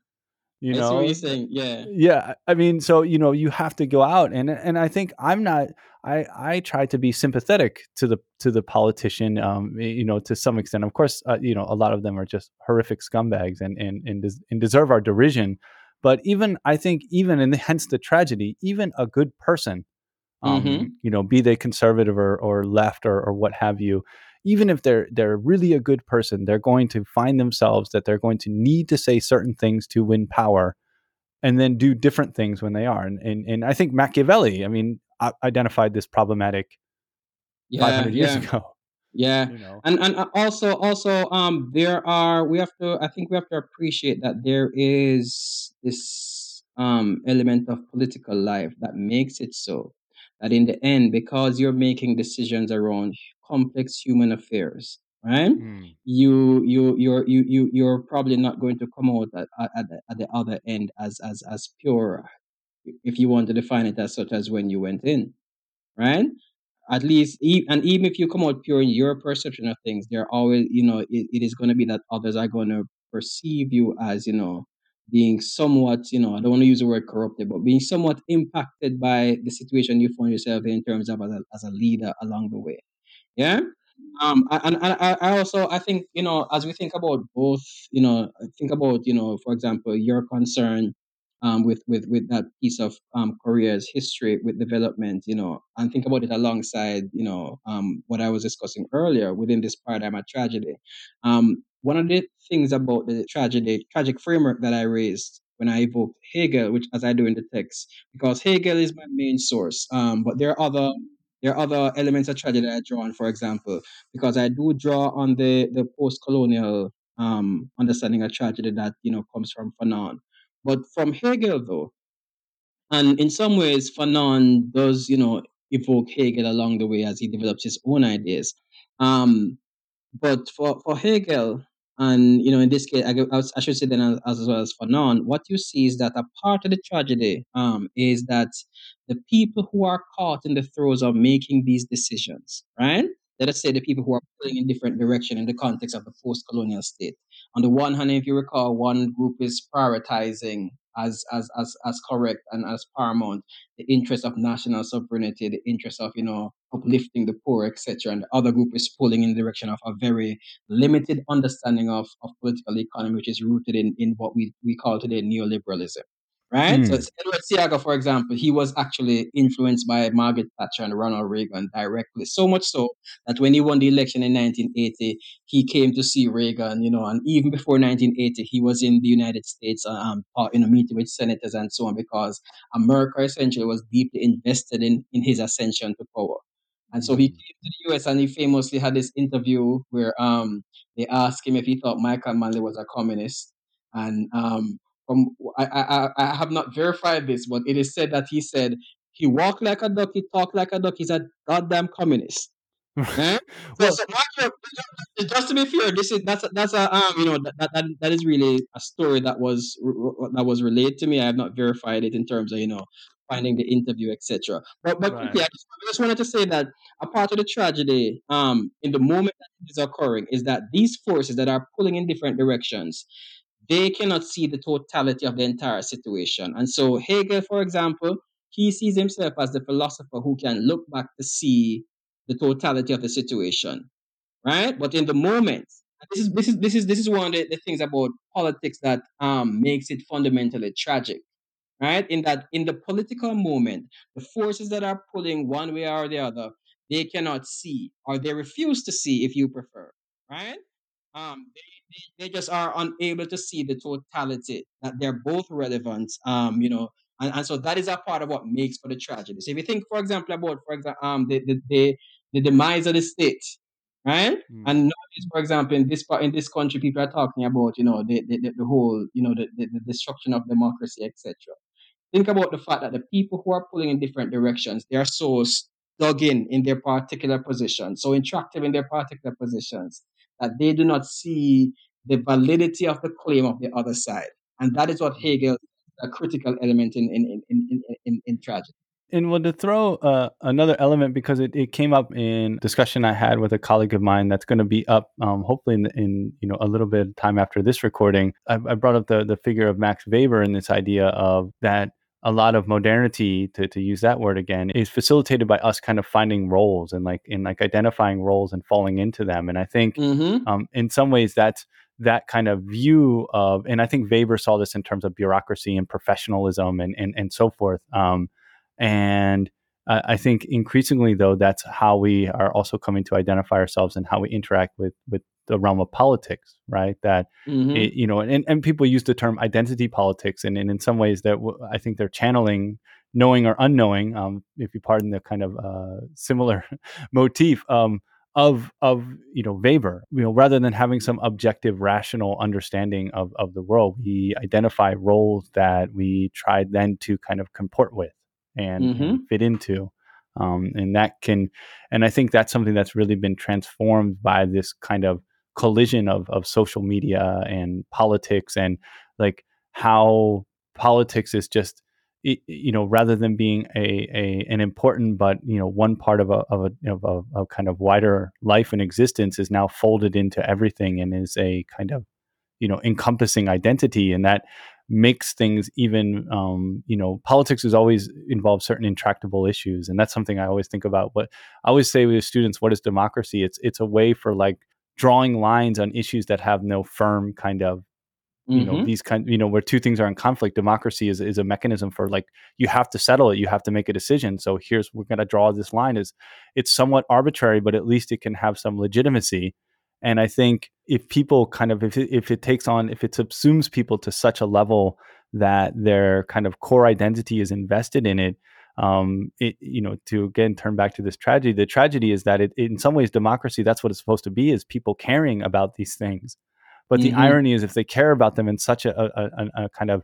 you I know what you're saying yeah yeah i mean so you know you have to go out and and i think i'm not I I try to be sympathetic to the to the politician, um, you know, to some extent. Of course, uh, you know, a lot of them are just horrific scumbags and and and, des- and deserve our derision. But even I think even and hence the tragedy, even a good person, um, mm-hmm. you know, be they conservative or, or left or, or what have you, even if they're they're really a good person, they're going to find themselves that they're going to need to say certain things to win power and then do different things when they are. And and, and I think Machiavelli, I mean, identified this problematic yeah, 500 years yeah. ago. Yeah, You know, and and uh, also also um there are we have to I think we have to appreciate that there is this um element of political life that makes it so that in the end because you're making decisions around complex human affairs right? Mm. You you you're you you you're probably not going to come out at, at, the, at the other end as as as pure, if you want to define it as such as when you went in, right? At least, and even if you come out pure in your perception of things, there are always, you know, it, it is going to be that others are going to perceive you as, you know, being somewhat, you know, I don't want to use the word corrupted, but being somewhat impacted by the situation you find yourself in, in terms of as a, as a leader along the way. Yeah. Um, and, and I, also I think you know as we think about both you know think about you know for example your concern um, with with with that piece of um, Korea's history with development you know and think about it alongside you know um, what I was discussing earlier within this paradigm of tragedy. Um, one of the things about the tragedy tragic framework that I raised when I evoked Hegel, which as I do in the text, because Hegel is my main source. Um, but there are other there are other elements of tragedy that I draw on, for example, because I do draw on the, the post colonial um, understanding of tragedy that you know comes from Fanon. But from Hegel, though, and in some ways, Fanon does you know evoke Hegel along the way as he develops his own ideas. Um, but for, for Hegel, and you know, in this case, I, I should say then as, as well as Fanon, what you see is that a part of the tragedy um, is that the people who are caught in the throes of making these decisions, right? Let us say the people who are pulling in different direction in the context of the post-colonial state. On the one hand, if you recall, one group is prioritizing as as as as correct and as paramount the interest of national sovereignty, the interest of you know uplifting the poor, etc. And the other group is pulling in the direction of a very limited understanding of, of political economy, which is rooted in, in what we, we call today neoliberalism. Right? So Mm. it's Edward Seaga, for example, he was actually influenced by Margaret Thatcher and Ronald Reagan directly. So much so that when he won the election in 1980, he came to see Reagan, you know, and even before 1980, he was in the United States, um, uh, in a meeting with senators and so on, because America essentially was deeply invested in, in his ascension to power. And so he Mm. came to the US and he famously had this interview where um, they asked him if he thought Michael Manley was a communist. And um, from I, I, I have not verified this, but it is said that he said he walked like a duck, he talked like a duck, he's a goddamn communist. Eh? Well- so just- to be fair, this is that's a, that's a um you know that, that that is really a story that was that was relayed to me. I have not verified it in terms of you know finding the interview, etc. But but Right. I just, I just wanted to say that a part of the tragedy, um, in the moment that it is occurring, is that these forces that are pulling in different directions, they cannot see the totality of the entire situation. And so Hegel, for example, he sees himself as the philosopher who can look back to see the totality of the situation, right? But in the moment, this is this is this is this is one of the, the things about politics that um makes it fundamentally tragic right? In that, in the political moment, the forces that are pulling one way or the other, they cannot see or they refuse to see, if you prefer, right? Um, they, they, they just are unable to see the totality that they're both relevant. Um, you know, and, and so that is a part of what makes for the tragedy. So if you think, for example, about for example, um, the the, the, the demise of the state, right? Mm. And notice, for example, in this part in this country, people are talking about you know the the, the, the whole you know the, the, the destruction of democracy, etc think about the fact that the people who are pulling in different directions, they are so dug in in their particular position, so interactive in their particular positions, that they do not see the validity of the claim of the other side. And that is what Hegel a critical element in in, in, in, in, tragedy. And well, to throw uh, another element because it, it came up in discussion I had with a colleague of mine that's going to be up um, hopefully in, in you know a little bit of time after this recording. I, I brought up the the figure of Max Weber and this idea of that a lot of modernity to, to use that word again is facilitated by us kind of finding roles and like in like identifying roles and falling into them and i think Mm-hmm. um, in some ways that's that kind of view of and i think weber saw this in terms of bureaucracy and professionalism and and, and so forth um, and I, I think increasingly though that's how we are also coming to identify ourselves and how we interact with with the realm of politics right that Mm-hmm. it, you know and, and people use the term identity politics and, and in some ways that w- i think they're channeling knowing or unknowing um, if you pardon the kind of uh, similar motif um, of of you know Weber you know rather than having some objective rational understanding of of the world we identify roles that we try then to kind of comport with and, and Mhm. fit into um, and that can and i think that's something that's really been transformed by this kind of collision of of social media and politics and like how politics is just you know rather than being a, a an important but you know one part of a of a, of a, a kind of wider life and existence is now folded into everything and is a kind of you know encompassing identity. And that makes things even um, you know politics has always involved certain intractable issues. And that's something i always think about. What i always say with students what is democracy? It's it's a way for like drawing lines on issues that have no firm kind of you know mm-hmm. these kind you know where two things are in conflict. Democracy is, is a mechanism for like you have to settle it you have to make a decision. So here's we're going to draw this line is it's somewhat arbitrary but at least it can have some legitimacy. And i think if people kind of if it, if it takes on if it subsumes people to such a level that their kind of core identity is invested in it um, it, you know, to again turn back to this tragedy, the tragedy is that it, in some ways, democracy, that's what it's supposed to be, is people caring about these things. But mm-hmm. the irony is, if they care about them in such a, a, a, a kind of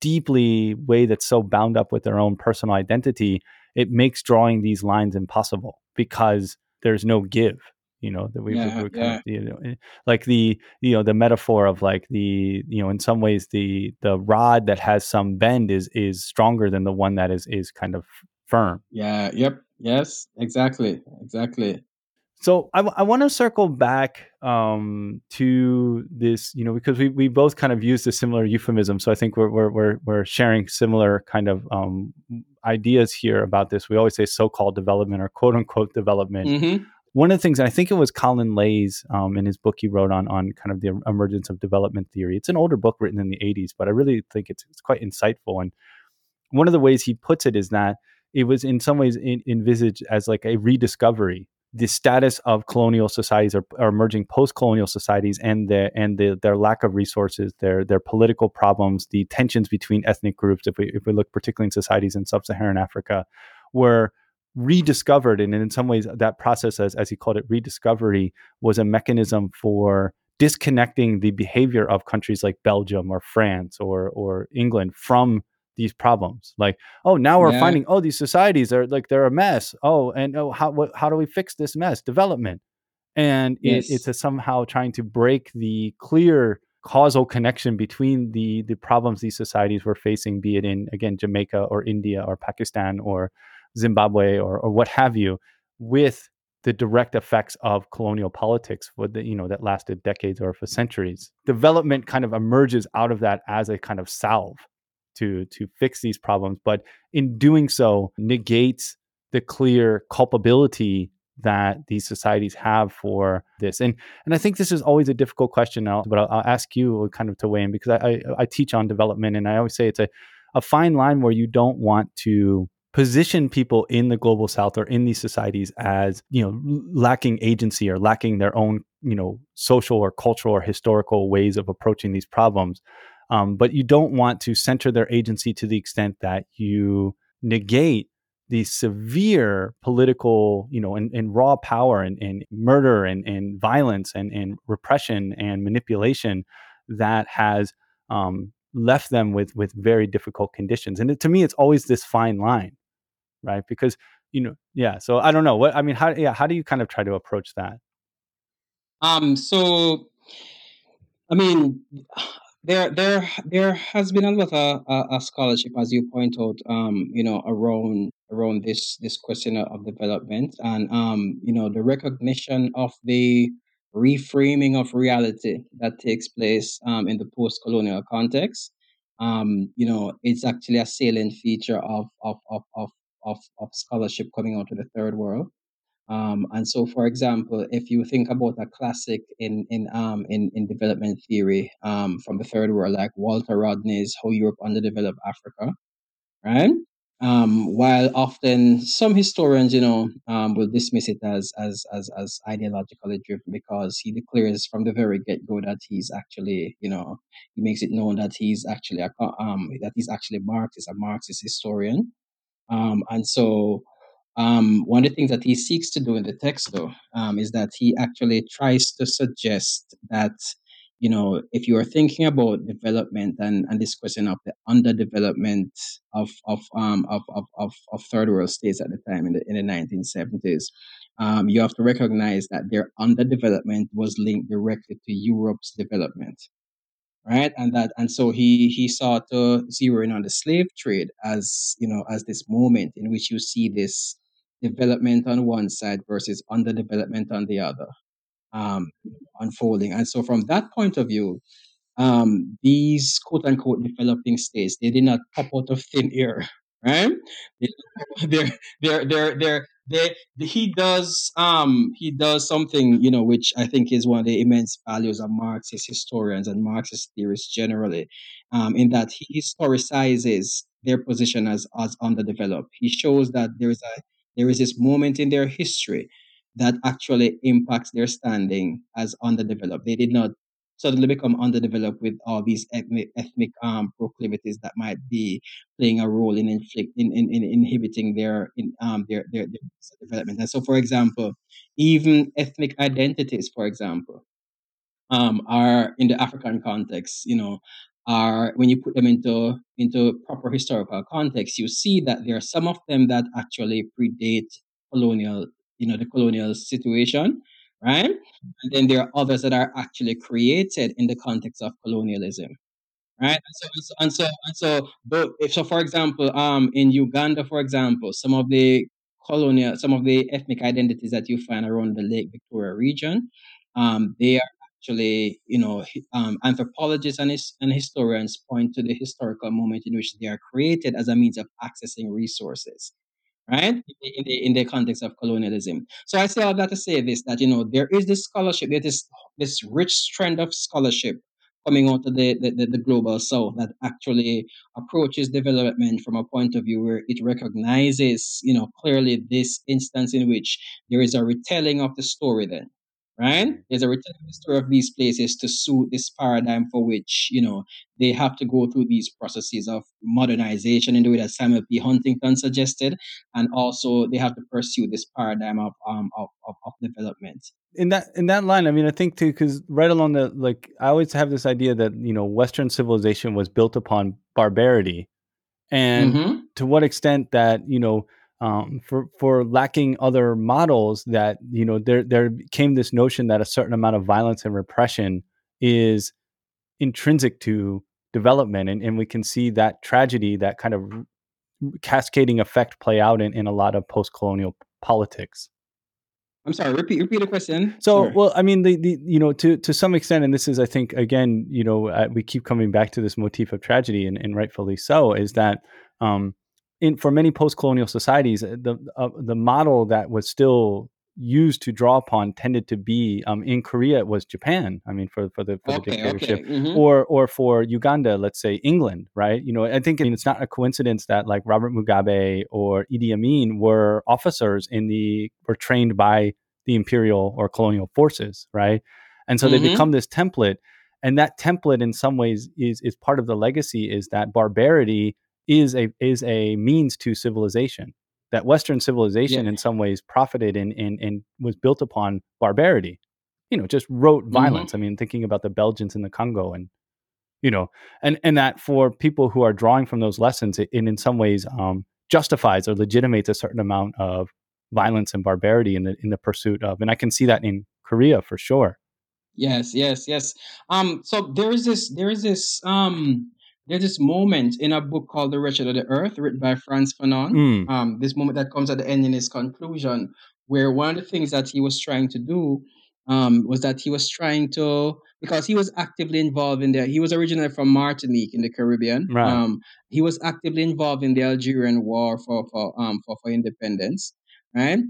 deeply way that's so bound up with their own personal identity, it makes drawing these lines impossible because there's no give. You know that we, yeah, we kind yeah. of, you know, eh, like the you know the metaphor of like the you know in some ways the the rod that has some bend is is stronger than the one that is is kind of firm. Yeah. Yep. Yes. Exactly. Exactly. So I, I want to circle back um, to this, you know, because we, we both kind of use a similar euphemism. So I think we're, we're, we're, we're sharing similar kind of um, ideas here about this. We always say so-called development or quote unquote development. Mm-hmm. One of the things, I think it was Colin Leys um, in his book he wrote on on kind of the emergence of development theory. It's an older book written in the 80s, but I really think it's, it's quite insightful. And one of the ways he puts it is that it was in some ways in, envisaged as like a rediscovery the status of colonial societies or, or emerging post-colonial societies and the and the, their lack of resources, their their political problems, the tensions between ethnic groups, if we if we look particularly in societies in sub-Saharan Africa, were rediscovered and in some ways that process as, as he called it rediscovery was a mechanism for disconnecting the behavior of countries like Belgium or France or or England from these problems like oh now we're yeah. finding oh these societies are like they're a mess oh and oh how what, how do we fix this mess development and yes. it, it's a somehow trying to break the clear causal connection between the the problems these societies were facing be it in again jamaica or india or pakistan or zimbabwe or, or what have you with the direct effects of colonial politics for the you know that lasted decades or for centuries. Development kind of emerges out of that as a kind of salve to to fix these problems but in doing so negates the clear culpability that these societies have for this. And and i think this is always a difficult question now but i'll, I'll ask you kind of to weigh in because I, I, I teach on development and i always say it's a, a fine line where you don't want to position people in the global south or in these societies as you know lacking agency or lacking their own you know social or cultural or historical ways of approaching these problems um, but you don't want to center their agency to the extent that you negate the severe political, you know, and, and raw power and, and murder and, and violence and, and repression and manipulation that has um, left them with with very difficult conditions. And it, to me, it's always this fine line, right? Because you know, yeah. So I don't know what I mean. How yeah? How do you kind of try to approach that? Um. So, I mean, there there there has been a lot of uh, scholarship, as you point out, um, you know, around around this this question of development and um, you know, the recognition of the reframing of reality that takes place um, in the post-colonial context. Um, you know, it's actually a salient feature of of of of of, of scholarship coming out of the third world. Um, and so, for example, if you think about a classic in in um, in, in development theory um, from the third world, like Walter Rodney's "How Europe Underdeveloped Africa," right? Um, while often some historians, you know, um, will dismiss it as as as as ideologically driven because he declares from the very get go that he's actually, you know, he makes it known that he's actually a um that he's actually Marxist, a Marxist historian, um, and so um, one of the things that he seeks to do in the text, though, um, is that he actually tries to suggest that you know, if you are thinking about development and, and this question of the underdevelopment of of um of, of, of, of third world states at the time in the in the 1970s, um, you have to recognize that their underdevelopment was linked directly to Europe's development right? And that and so he he sought to zero in on the slave trade as you know as this moment in which you see this development on one side versus underdevelopment on the other um unfolding. And so from that point of view um, these quote unquote developing states, they did not pop out of thin air, right? They're, they're, they're, they're, they, he does, um, he does something, you know, which I think is one of the immense values of Marxist historians and Marxist theorists generally, um, in that he historicizes their position as, as underdeveloped. He shows that there is a, there is this moment in their history that actually impacts their standing as underdeveloped. They did not suddenly become underdeveloped with all these ethnic, ethnic um, proclivities that might be playing a role in inflict in, in, in inhibiting their in um their, their their development. And so, for example, even ethnic identities, for example, um, are in the African context, you know, are when you put them into into proper historical context, you see that there are some of them that actually predate colonial, you know, the colonial situation, right? And then there are others that are actually created in the context of colonialism right? And so, and so, and so, if so, for example, um, in Uganda, for example, some of the colonial, some of the ethnic identities that you find around the Lake Victoria region, um, they are actually, you know, um, anthropologists and, his, and historians point to the historical moment in which they are created as a means of accessing resources right? In the, in the context of colonialism. So I say all that to say this that you know there is this scholarship, there is this rich trend of scholarship coming out of the, the, the global south that actually approaches development from a point of view where it recognizes, you know, clearly this instance in which there is a retelling of the story then. Right? There's a retelling of the story of these places to suit this paradigm for which, you know, they have to go through these processes of modernization in the way that Samuel P. Huntington suggested, and also they have to pursue this paradigm of um of, of, of development. in that in that line, I mean, I think too, because right along the like, I always have this idea that you know Western civilization was built upon barbarity, and Mhm. to what extent that you know um, for for lacking other models that you know there there came this notion that a certain amount of violence and repression is intrinsic to development, and, and we can see that tragedy, that kind of cascading effect play out in, in a lot of post colonial politics. I'm sorry. Repeat repeat the question. So, Sorry. well, I mean, the, the you know, to to some extent, and this is, I think, again, you know, uh, we keep coming back to this motif of tragedy, and, and rightfully so, is that um, in for many post-colonial societies, uh, the uh, the model that was still used to draw upon tended to be um, in Korea it was Japan. I mean, for for the for the dictatorship, Okay. Mhm. or or for Uganda, let's say England, right? You know, I think it's not a coincidence that like Robert Mugabe or Idi Amin were officers in the were trained by the imperial or colonial forces, right? And so they Mhm. become this template, and that template in some ways is is part of the legacy is that barbarity is a is a means to civilization. That Western civilization Yeah. in some ways profited and and, and was built upon barbarity. You know, just rote Mhm. violence. I mean, thinking about the Belgians in the Congo and you know, and and that for people who are drawing from those lessons, it, it in some ways um, justifies or legitimates a certain amount of violence and barbarity in the in the pursuit of, and I can see that in Korea for sure. Yes, yes, yes. Um, so there is this, there is this, um, there's this moment in a book called The Wretched of the Earth, written by Frantz Fanon. Mm, Um, this moment that comes at the end in his conclusion, where one of the things that he was trying to do, um, was that he was trying to, because he was actively involved in the, he was originally from Martinique in the Caribbean. right. Um, he was actively involved in the Algerian War for for um for, for independence, right?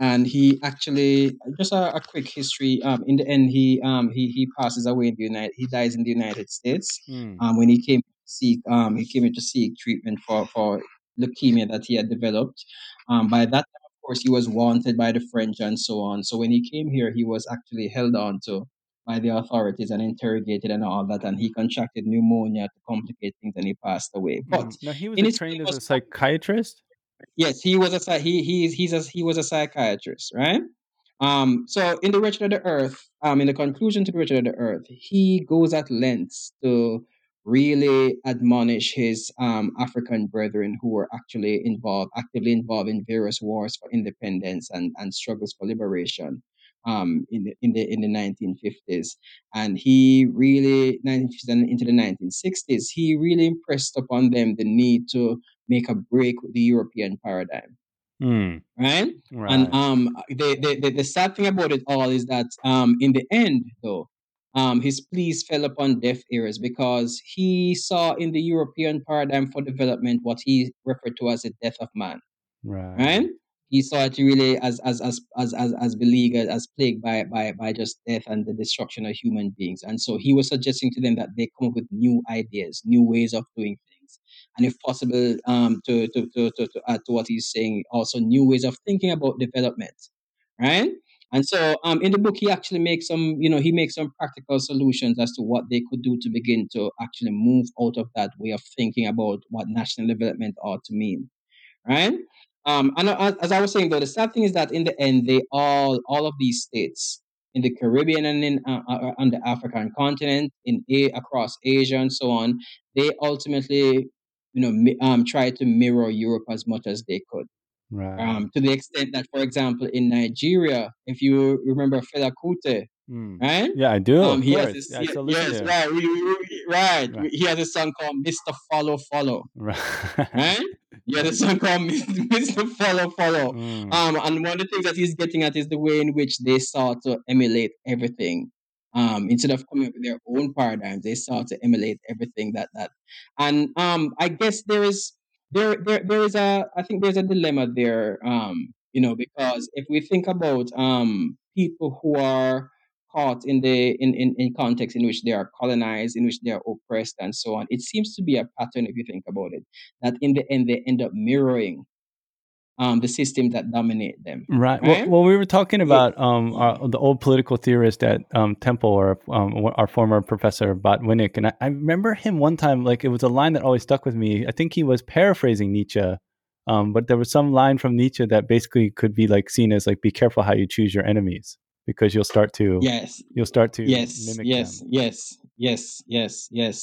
And he actually just a, a quick history. Um, in the end, he um he he passes away in the United. He dies in the United States. Mm, Um, when he came to seek um he came in to seek treatment for for leukemia that he had developed. Um, by that time, of course, he was wanted by the French and so on. So when he came here, he was actually held on to by the authorities and interrogated and all that, and he contracted pneumonia to complicate things, and he passed away. But mm. Now he was in a his trained as a psychiatrist. Yes, he was a he he he's a, he was a psychiatrist, right? Um, so in the Wretched of the Earth, um, in the conclusion to the Wretched of the Earth, he goes at lengths to really admonish his um, African brethren who were actually involved, actively involved in various wars for independence and, and struggles for liberation um, in the in the in the 1950s. And he really, 1950s and into the 1960s, he really impressed upon them the need to make a break with the European paradigm. Mm. Right? Right. And um, the, the, the, the sad thing about it all is that um, in the end, though, um, his pleas fell upon deaf ears because he saw in the European paradigm for development what he referred to as the death of man. right. Right? He saw it really as as as as as, as beleaguered, as plagued by, by by just death and the destruction of human beings. And so he was suggesting to them that they come up with new ideas, new ways of doing things. And if possible, um, to, to, to, to, to add to what he's saying, also new ways of thinking about development. Right? And so um, in the book, he actually makes some, you know, he makes some practical solutions as to what they could do to begin to actually move out of that way of thinking about what national development ought to mean, right? Um, and as, as I was saying, though, the sad thing is that in the end, they all, all of these states in the Caribbean and in uh, uh, on the African continent, in a across Asia and so on, they ultimately, you know, mi- um, try to mirror Europe as much as they could Right. um, to the extent that, for example, in Nigeria, if you remember Fela Kuti, Mm. right? Yeah, I do. Um, he has this, I he- yes, right, we, we- we- right. Right. He has a song called "Mr. Follow Follow," Right. right? He has a song called "Mr. Follow Follow." Mm. Um, and one of the things that he's getting at is the way in which they sought to emulate everything. Um, instead of coming up with their own paradigms, they sought to emulate everything that that. And um, I guess there is there there there is a I think there's a dilemma there. Um, you know, because if we think about um people who are caught in the in, in, in context in which they are colonized, in which they are oppressed and so on, it seems to be a pattern if you think about it, that in the end they end up mirroring um the system that dominate them. Right. Well, Right? well, we were talking about um, our, the old political theorist at um, Temple, or um, our former professor Botwinick, and I, I remember him one time. Like it was a line that always stuck with me. I think he was paraphrasing Nietzsche, um, but there was some line from Nietzsche that basically could be like seen as like, "Be careful how you choose your enemies, because you'll start to Yes, you'll start to yes mimic yes them." yes yes yes yes.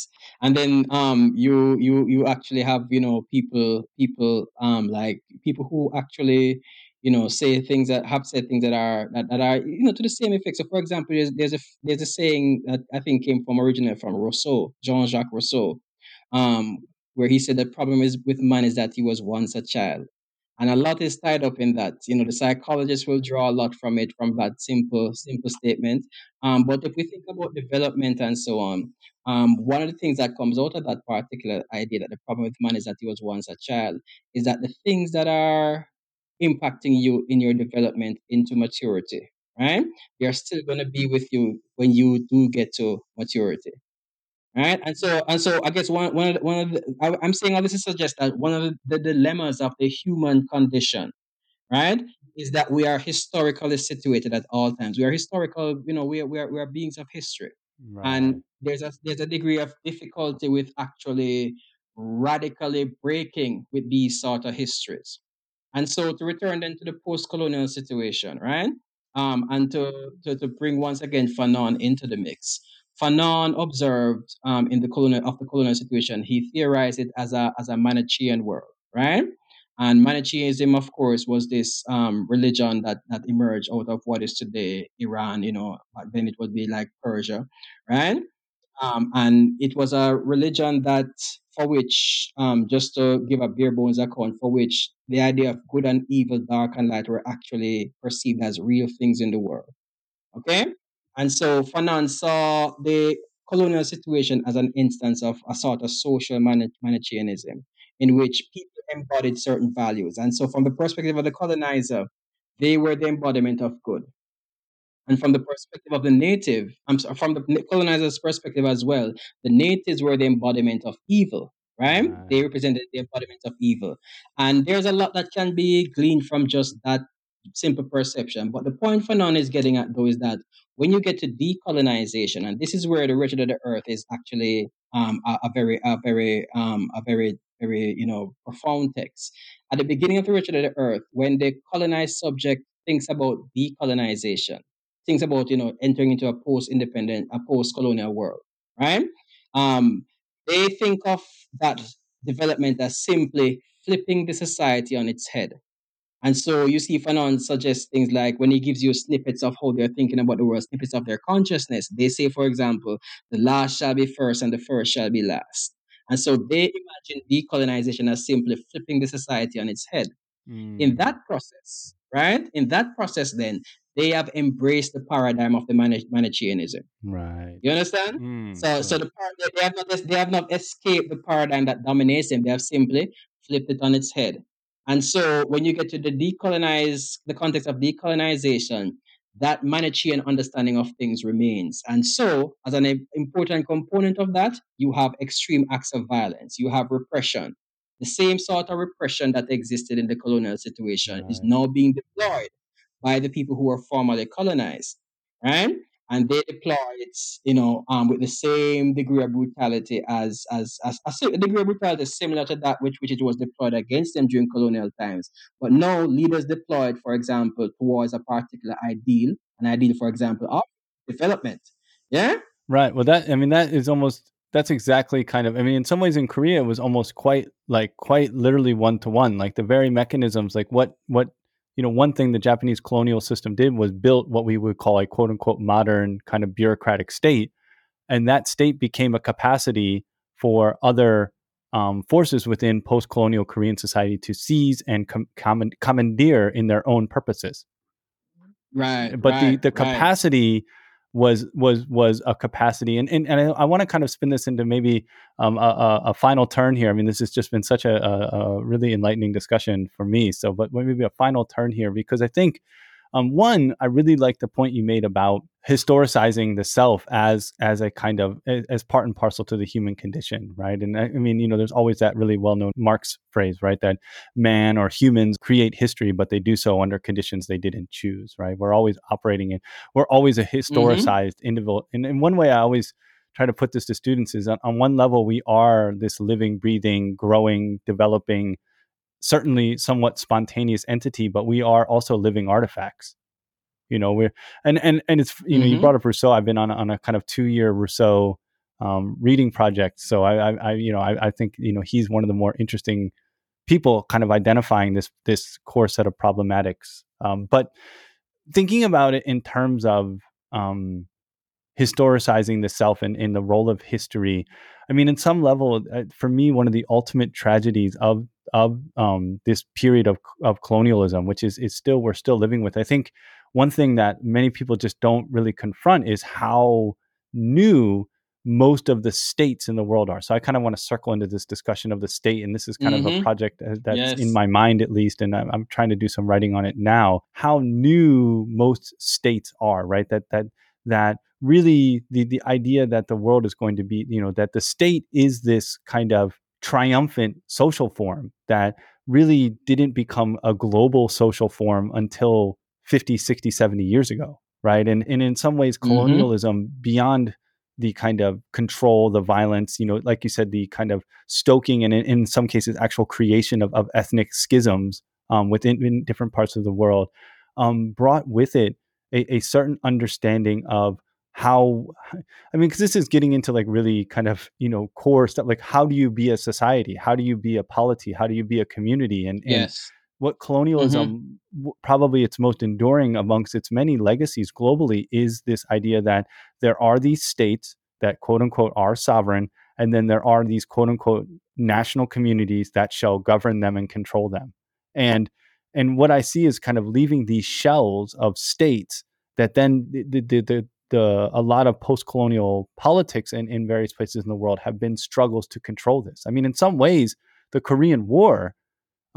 And then um you you you actually have you know people people um like people who actually you know say things that have said things that are that, that are you know to the same effect. So for example there's there's a there's a saying that i think came from originally from rousseau jean-jacques rousseau um where he said the problem is with man is that he was once a child and a lot is tied up in that you know the psychologists will draw a lot from it from that simple simple statement um, but if we think about development and so on, um, one of the things that comes out of that particular idea that the problem with man is that he was once a child is that the things that are impacting you in your development into maturity, right? They're still going to be with you when you do get to maturity. Right, and so and so, I guess one one of the, one of the, I, I'm saying all this to suggest that one of the, the dilemmas of the human condition right? Is that we are historically situated at all times. We are historical, you know, we are, we are, we are beings of history. Right. And there's a, there's a degree of difficulty with actually radically breaking with these sort of histories. And so to return then to the post-colonial situation, right? Um, and to, to, to bring once again Fanon into the mix. Fanon observed um, in the colonial of the colonial situation, he theorized it as a as a Manichaean world, right? And Manichaeism, of course, was this um, religion that, that emerged out of what is today Iran. You know, back then it would be like Persia, right? Um, and it was a religion that, for which, um, just to give a bare bones account, for which the idea of good and evil, dark and light were actually perceived as real things in the world. Okay? And so Fanon saw the colonial situation as an instance of a sort of social Mani- Manichaeanism in which people embodied certain values. And so, from the perspective of the colonizer, they were the embodiment of good. And from the perspective of the native, I'm sorry, from the colonizer's perspective as well, the natives were the embodiment of evil, right? Right. They represented the embodiment of evil. And there's a lot that can be gleaned from just that simple perception. But the point Fanon is getting at, though, is that when you get to decolonization, and this is where the Wretched of the Earth is actually um, a, a very, a very, um, a very, very, you know, profound text. At the beginning of the Wretched of the Earth, when the colonized subject thinks about decolonization, thinks about you know entering into a post-independent, a post-colonial world, right? Um, they think of that development as simply flipping the society on its head. And so you see Fanon suggests things like when he gives you snippets of how they're thinking about the world, snippets of their consciousness. They say, for example, the last shall be first and the first shall be last. And so they imagine decolonization as simply flipping the society on its head. Mm. In that process, right? In that process, then they have embraced the paradigm of the Manichaeanism. Right. You understand? Mm, so, so the they have not they have not escaped the paradigm that dominates them. They have simply flipped it on its head. And so, when you get to the decolonize, the context of decolonization, that Manichean understanding of things remains. And so, as an important component of that, you have extreme acts of violence, you have repression. The same sort of repression that existed in the colonial situation right. is now being deployed by the people who were formerly colonized, right? And they deploy it, you know, um, with the same degree of brutality as as, as a degree of brutality similar to that which which it was deployed against them during colonial times. But now leaders deployed, for example, towards a particular ideal, an ideal, for example, of development. Yeah. Right. Well, that I mean, that is almost that's exactly kind of i mean in some ways in korea it was almost quite like quite literally one to one like the very mechanisms like what what you know, one thing the Japanese colonial system did was built what we would call a quote unquote modern kind of bureaucratic state. And that state became a capacity for other um, forces within post colonial Korean society to seize and com- commandeer in their own purposes. Right. But right, the, the capacity right was was was a capacity and and, and I, I want to kind of spin this into maybe um, a, a, final turn here. I mean, this has just been such a, a, a really enlightening discussion for me. So, but maybe a final turn here because I think um, one, I really like the point you made about historicizing the self as as a kind of as part and parcel to the human condition, right? And I, I mean, you know, there's always that really well known Marx phrase, right? That man or humans create history, but they do so under conditions they didn't choose, right? We're always operating in, we're always a mm-hmm. historicized mm-hmm. individual. And in one way, I always try to put this to students is on, on one level, we are this living, breathing, growing, developing certainly somewhat spontaneous entity, but we are also living artifacts. You know, we're and and and it's you know mm-hmm. you brought up Rousseau. I've been on on a kind of two year Rousseau um, reading project, so I, I, I you know I, I think you know he's one of the more interesting people, kind of identifying this this core set of problematics. Um, but thinking about it in terms of um, historicizing the self and in the role of history. I mean, in some level, uh, for me, one of the ultimate tragedies of of um, this period of of colonialism, which is is still we're still living with. I think one thing that many people just don't really confront is how new most of the states in the world are. So I kind of want to circle into this discussion of the state, and this is kind mm-hmm. of a mm-hmm. project that's yes. in my mind at least, and I'm, I'm trying to do some writing on it now. How new most states are, right? That that that really the the idea that the world is going to be, you know, that the state is this kind of triumphant social form that really didn't become a global social form until 50, 60, 70 years ago, right? And, and in some ways, mm-hmm. colonialism mm-hmm. beyond the kind of control, the violence, you know, like you said, the kind of stoking and in, in some cases, actual creation of, of ethnic schisms um, within different parts of the world um, brought with it a, a certain understanding of how i mean because this is getting into like really kind of you know core stuff like how do you be a society? How do you be a polity? How do you be a community? And, yes. what colonialism mm-hmm. probably its most enduring amongst its many legacies globally is this idea that there are these states that quote unquote are sovereign and then there are these quote unquote national communities that shall govern them and control them. And and what i see is kind of leaving these shells of states that then the the, the, the a lot of post-colonial politics in, in various places in the world have been struggles to control this i mean in some ways the korean war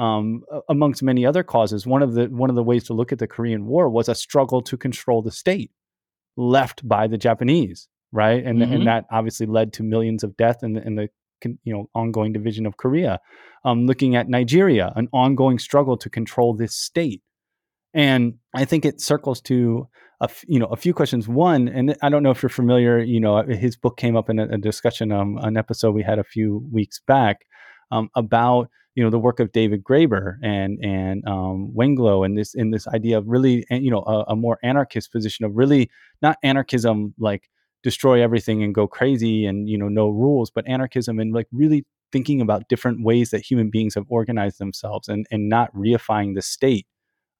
um, amongst many other causes. One of the one of the ways to look at the Korean War was a struggle to control the state left by the Japanese, right? And mm-hmm. and that obviously led to millions of death in the, in the you know ongoing division of Korea. Um, looking at Nigeria, an ongoing struggle to control this state, and I think it circles to a f- you know a few questions. One, and I don't know if you're familiar. You know, his book came up in a, a discussion, um, an episode we had a few weeks back um, about you know the work of David Graeber and and um, Wengrow and this in this idea of really you know a, a, more anarchist position of really not anarchism like destroy everything and go crazy and you know no rules but anarchism and like really thinking about different ways that human beings have organized themselves and and not reifying the state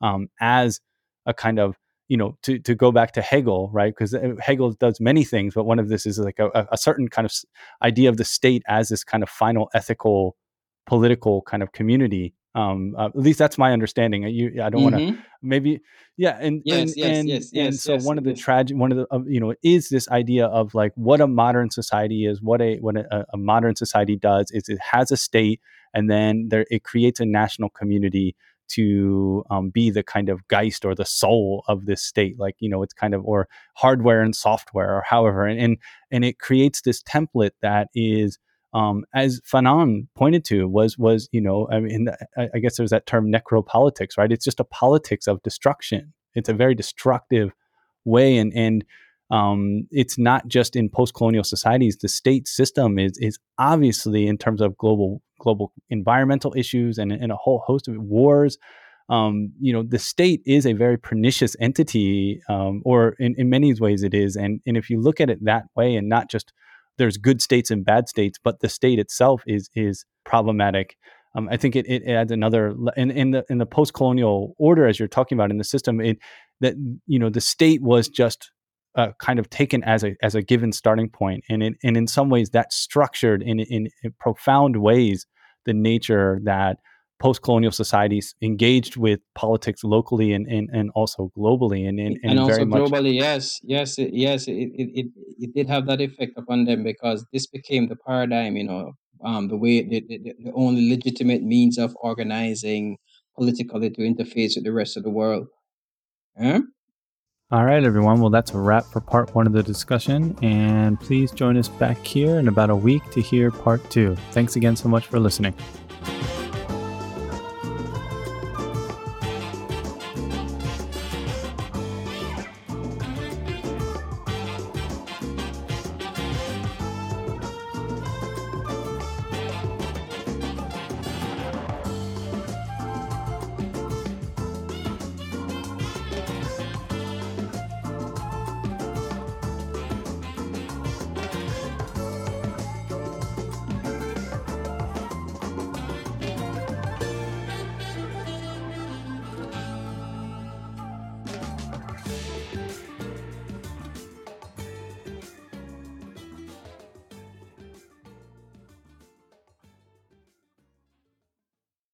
um, as a kind of you know to to go back to Hegel right? Because uh, Hegel does many things but one of this is like a, a certain kind of idea of the state as this kind of final ethical political kind of community. Um uh, at least that's my understanding. You i don't mm-hmm. want to maybe yeah and yes, and, yes, and, yes, and so one of the tragic one of the uh, you know is this idea of like what a modern society is what a what a, a modern society does is it has a state and then there it creates a national community to um, be the kind of geist or the soul of this state like you know it's kind of or hardware and software or however and and, and it creates this template that is um, as Fanon pointed to, was was you know, I mean, I, guess there's that term necropolitics, right? It's just a politics of destruction. It's a very destructive way, and and um, it's not just in post-colonial societies. The state system is is obviously in terms of global global environmental issues and, and a whole host of wars. Um, you know, the state is a very pernicious entity, um, or in, in many ways it is. And and if you look at it that way, and not just there's good states and bad states, but the state itself is is problematic. Um, I think it, it adds another in, in the in the post colonial order as you're talking about in the system. It that you know the state was just uh, kind of taken as a as a given starting point, and it, and in some ways that structured in, in in profound ways the nature that post-colonial societies engaged with politics locally and, and, and also globally. And, and, and, and also globally much... yes yes it, yes it, it, it, it did have that effect upon them because this became the paradigm you know um, the way the, the, the only legitimate means of organizing politically to interface with the rest of the world. Yeah? All right, everyone. Well, that's a wrap for part one of the discussion. And please join us back here in about a week to hear part two. Thanks again so much for listening.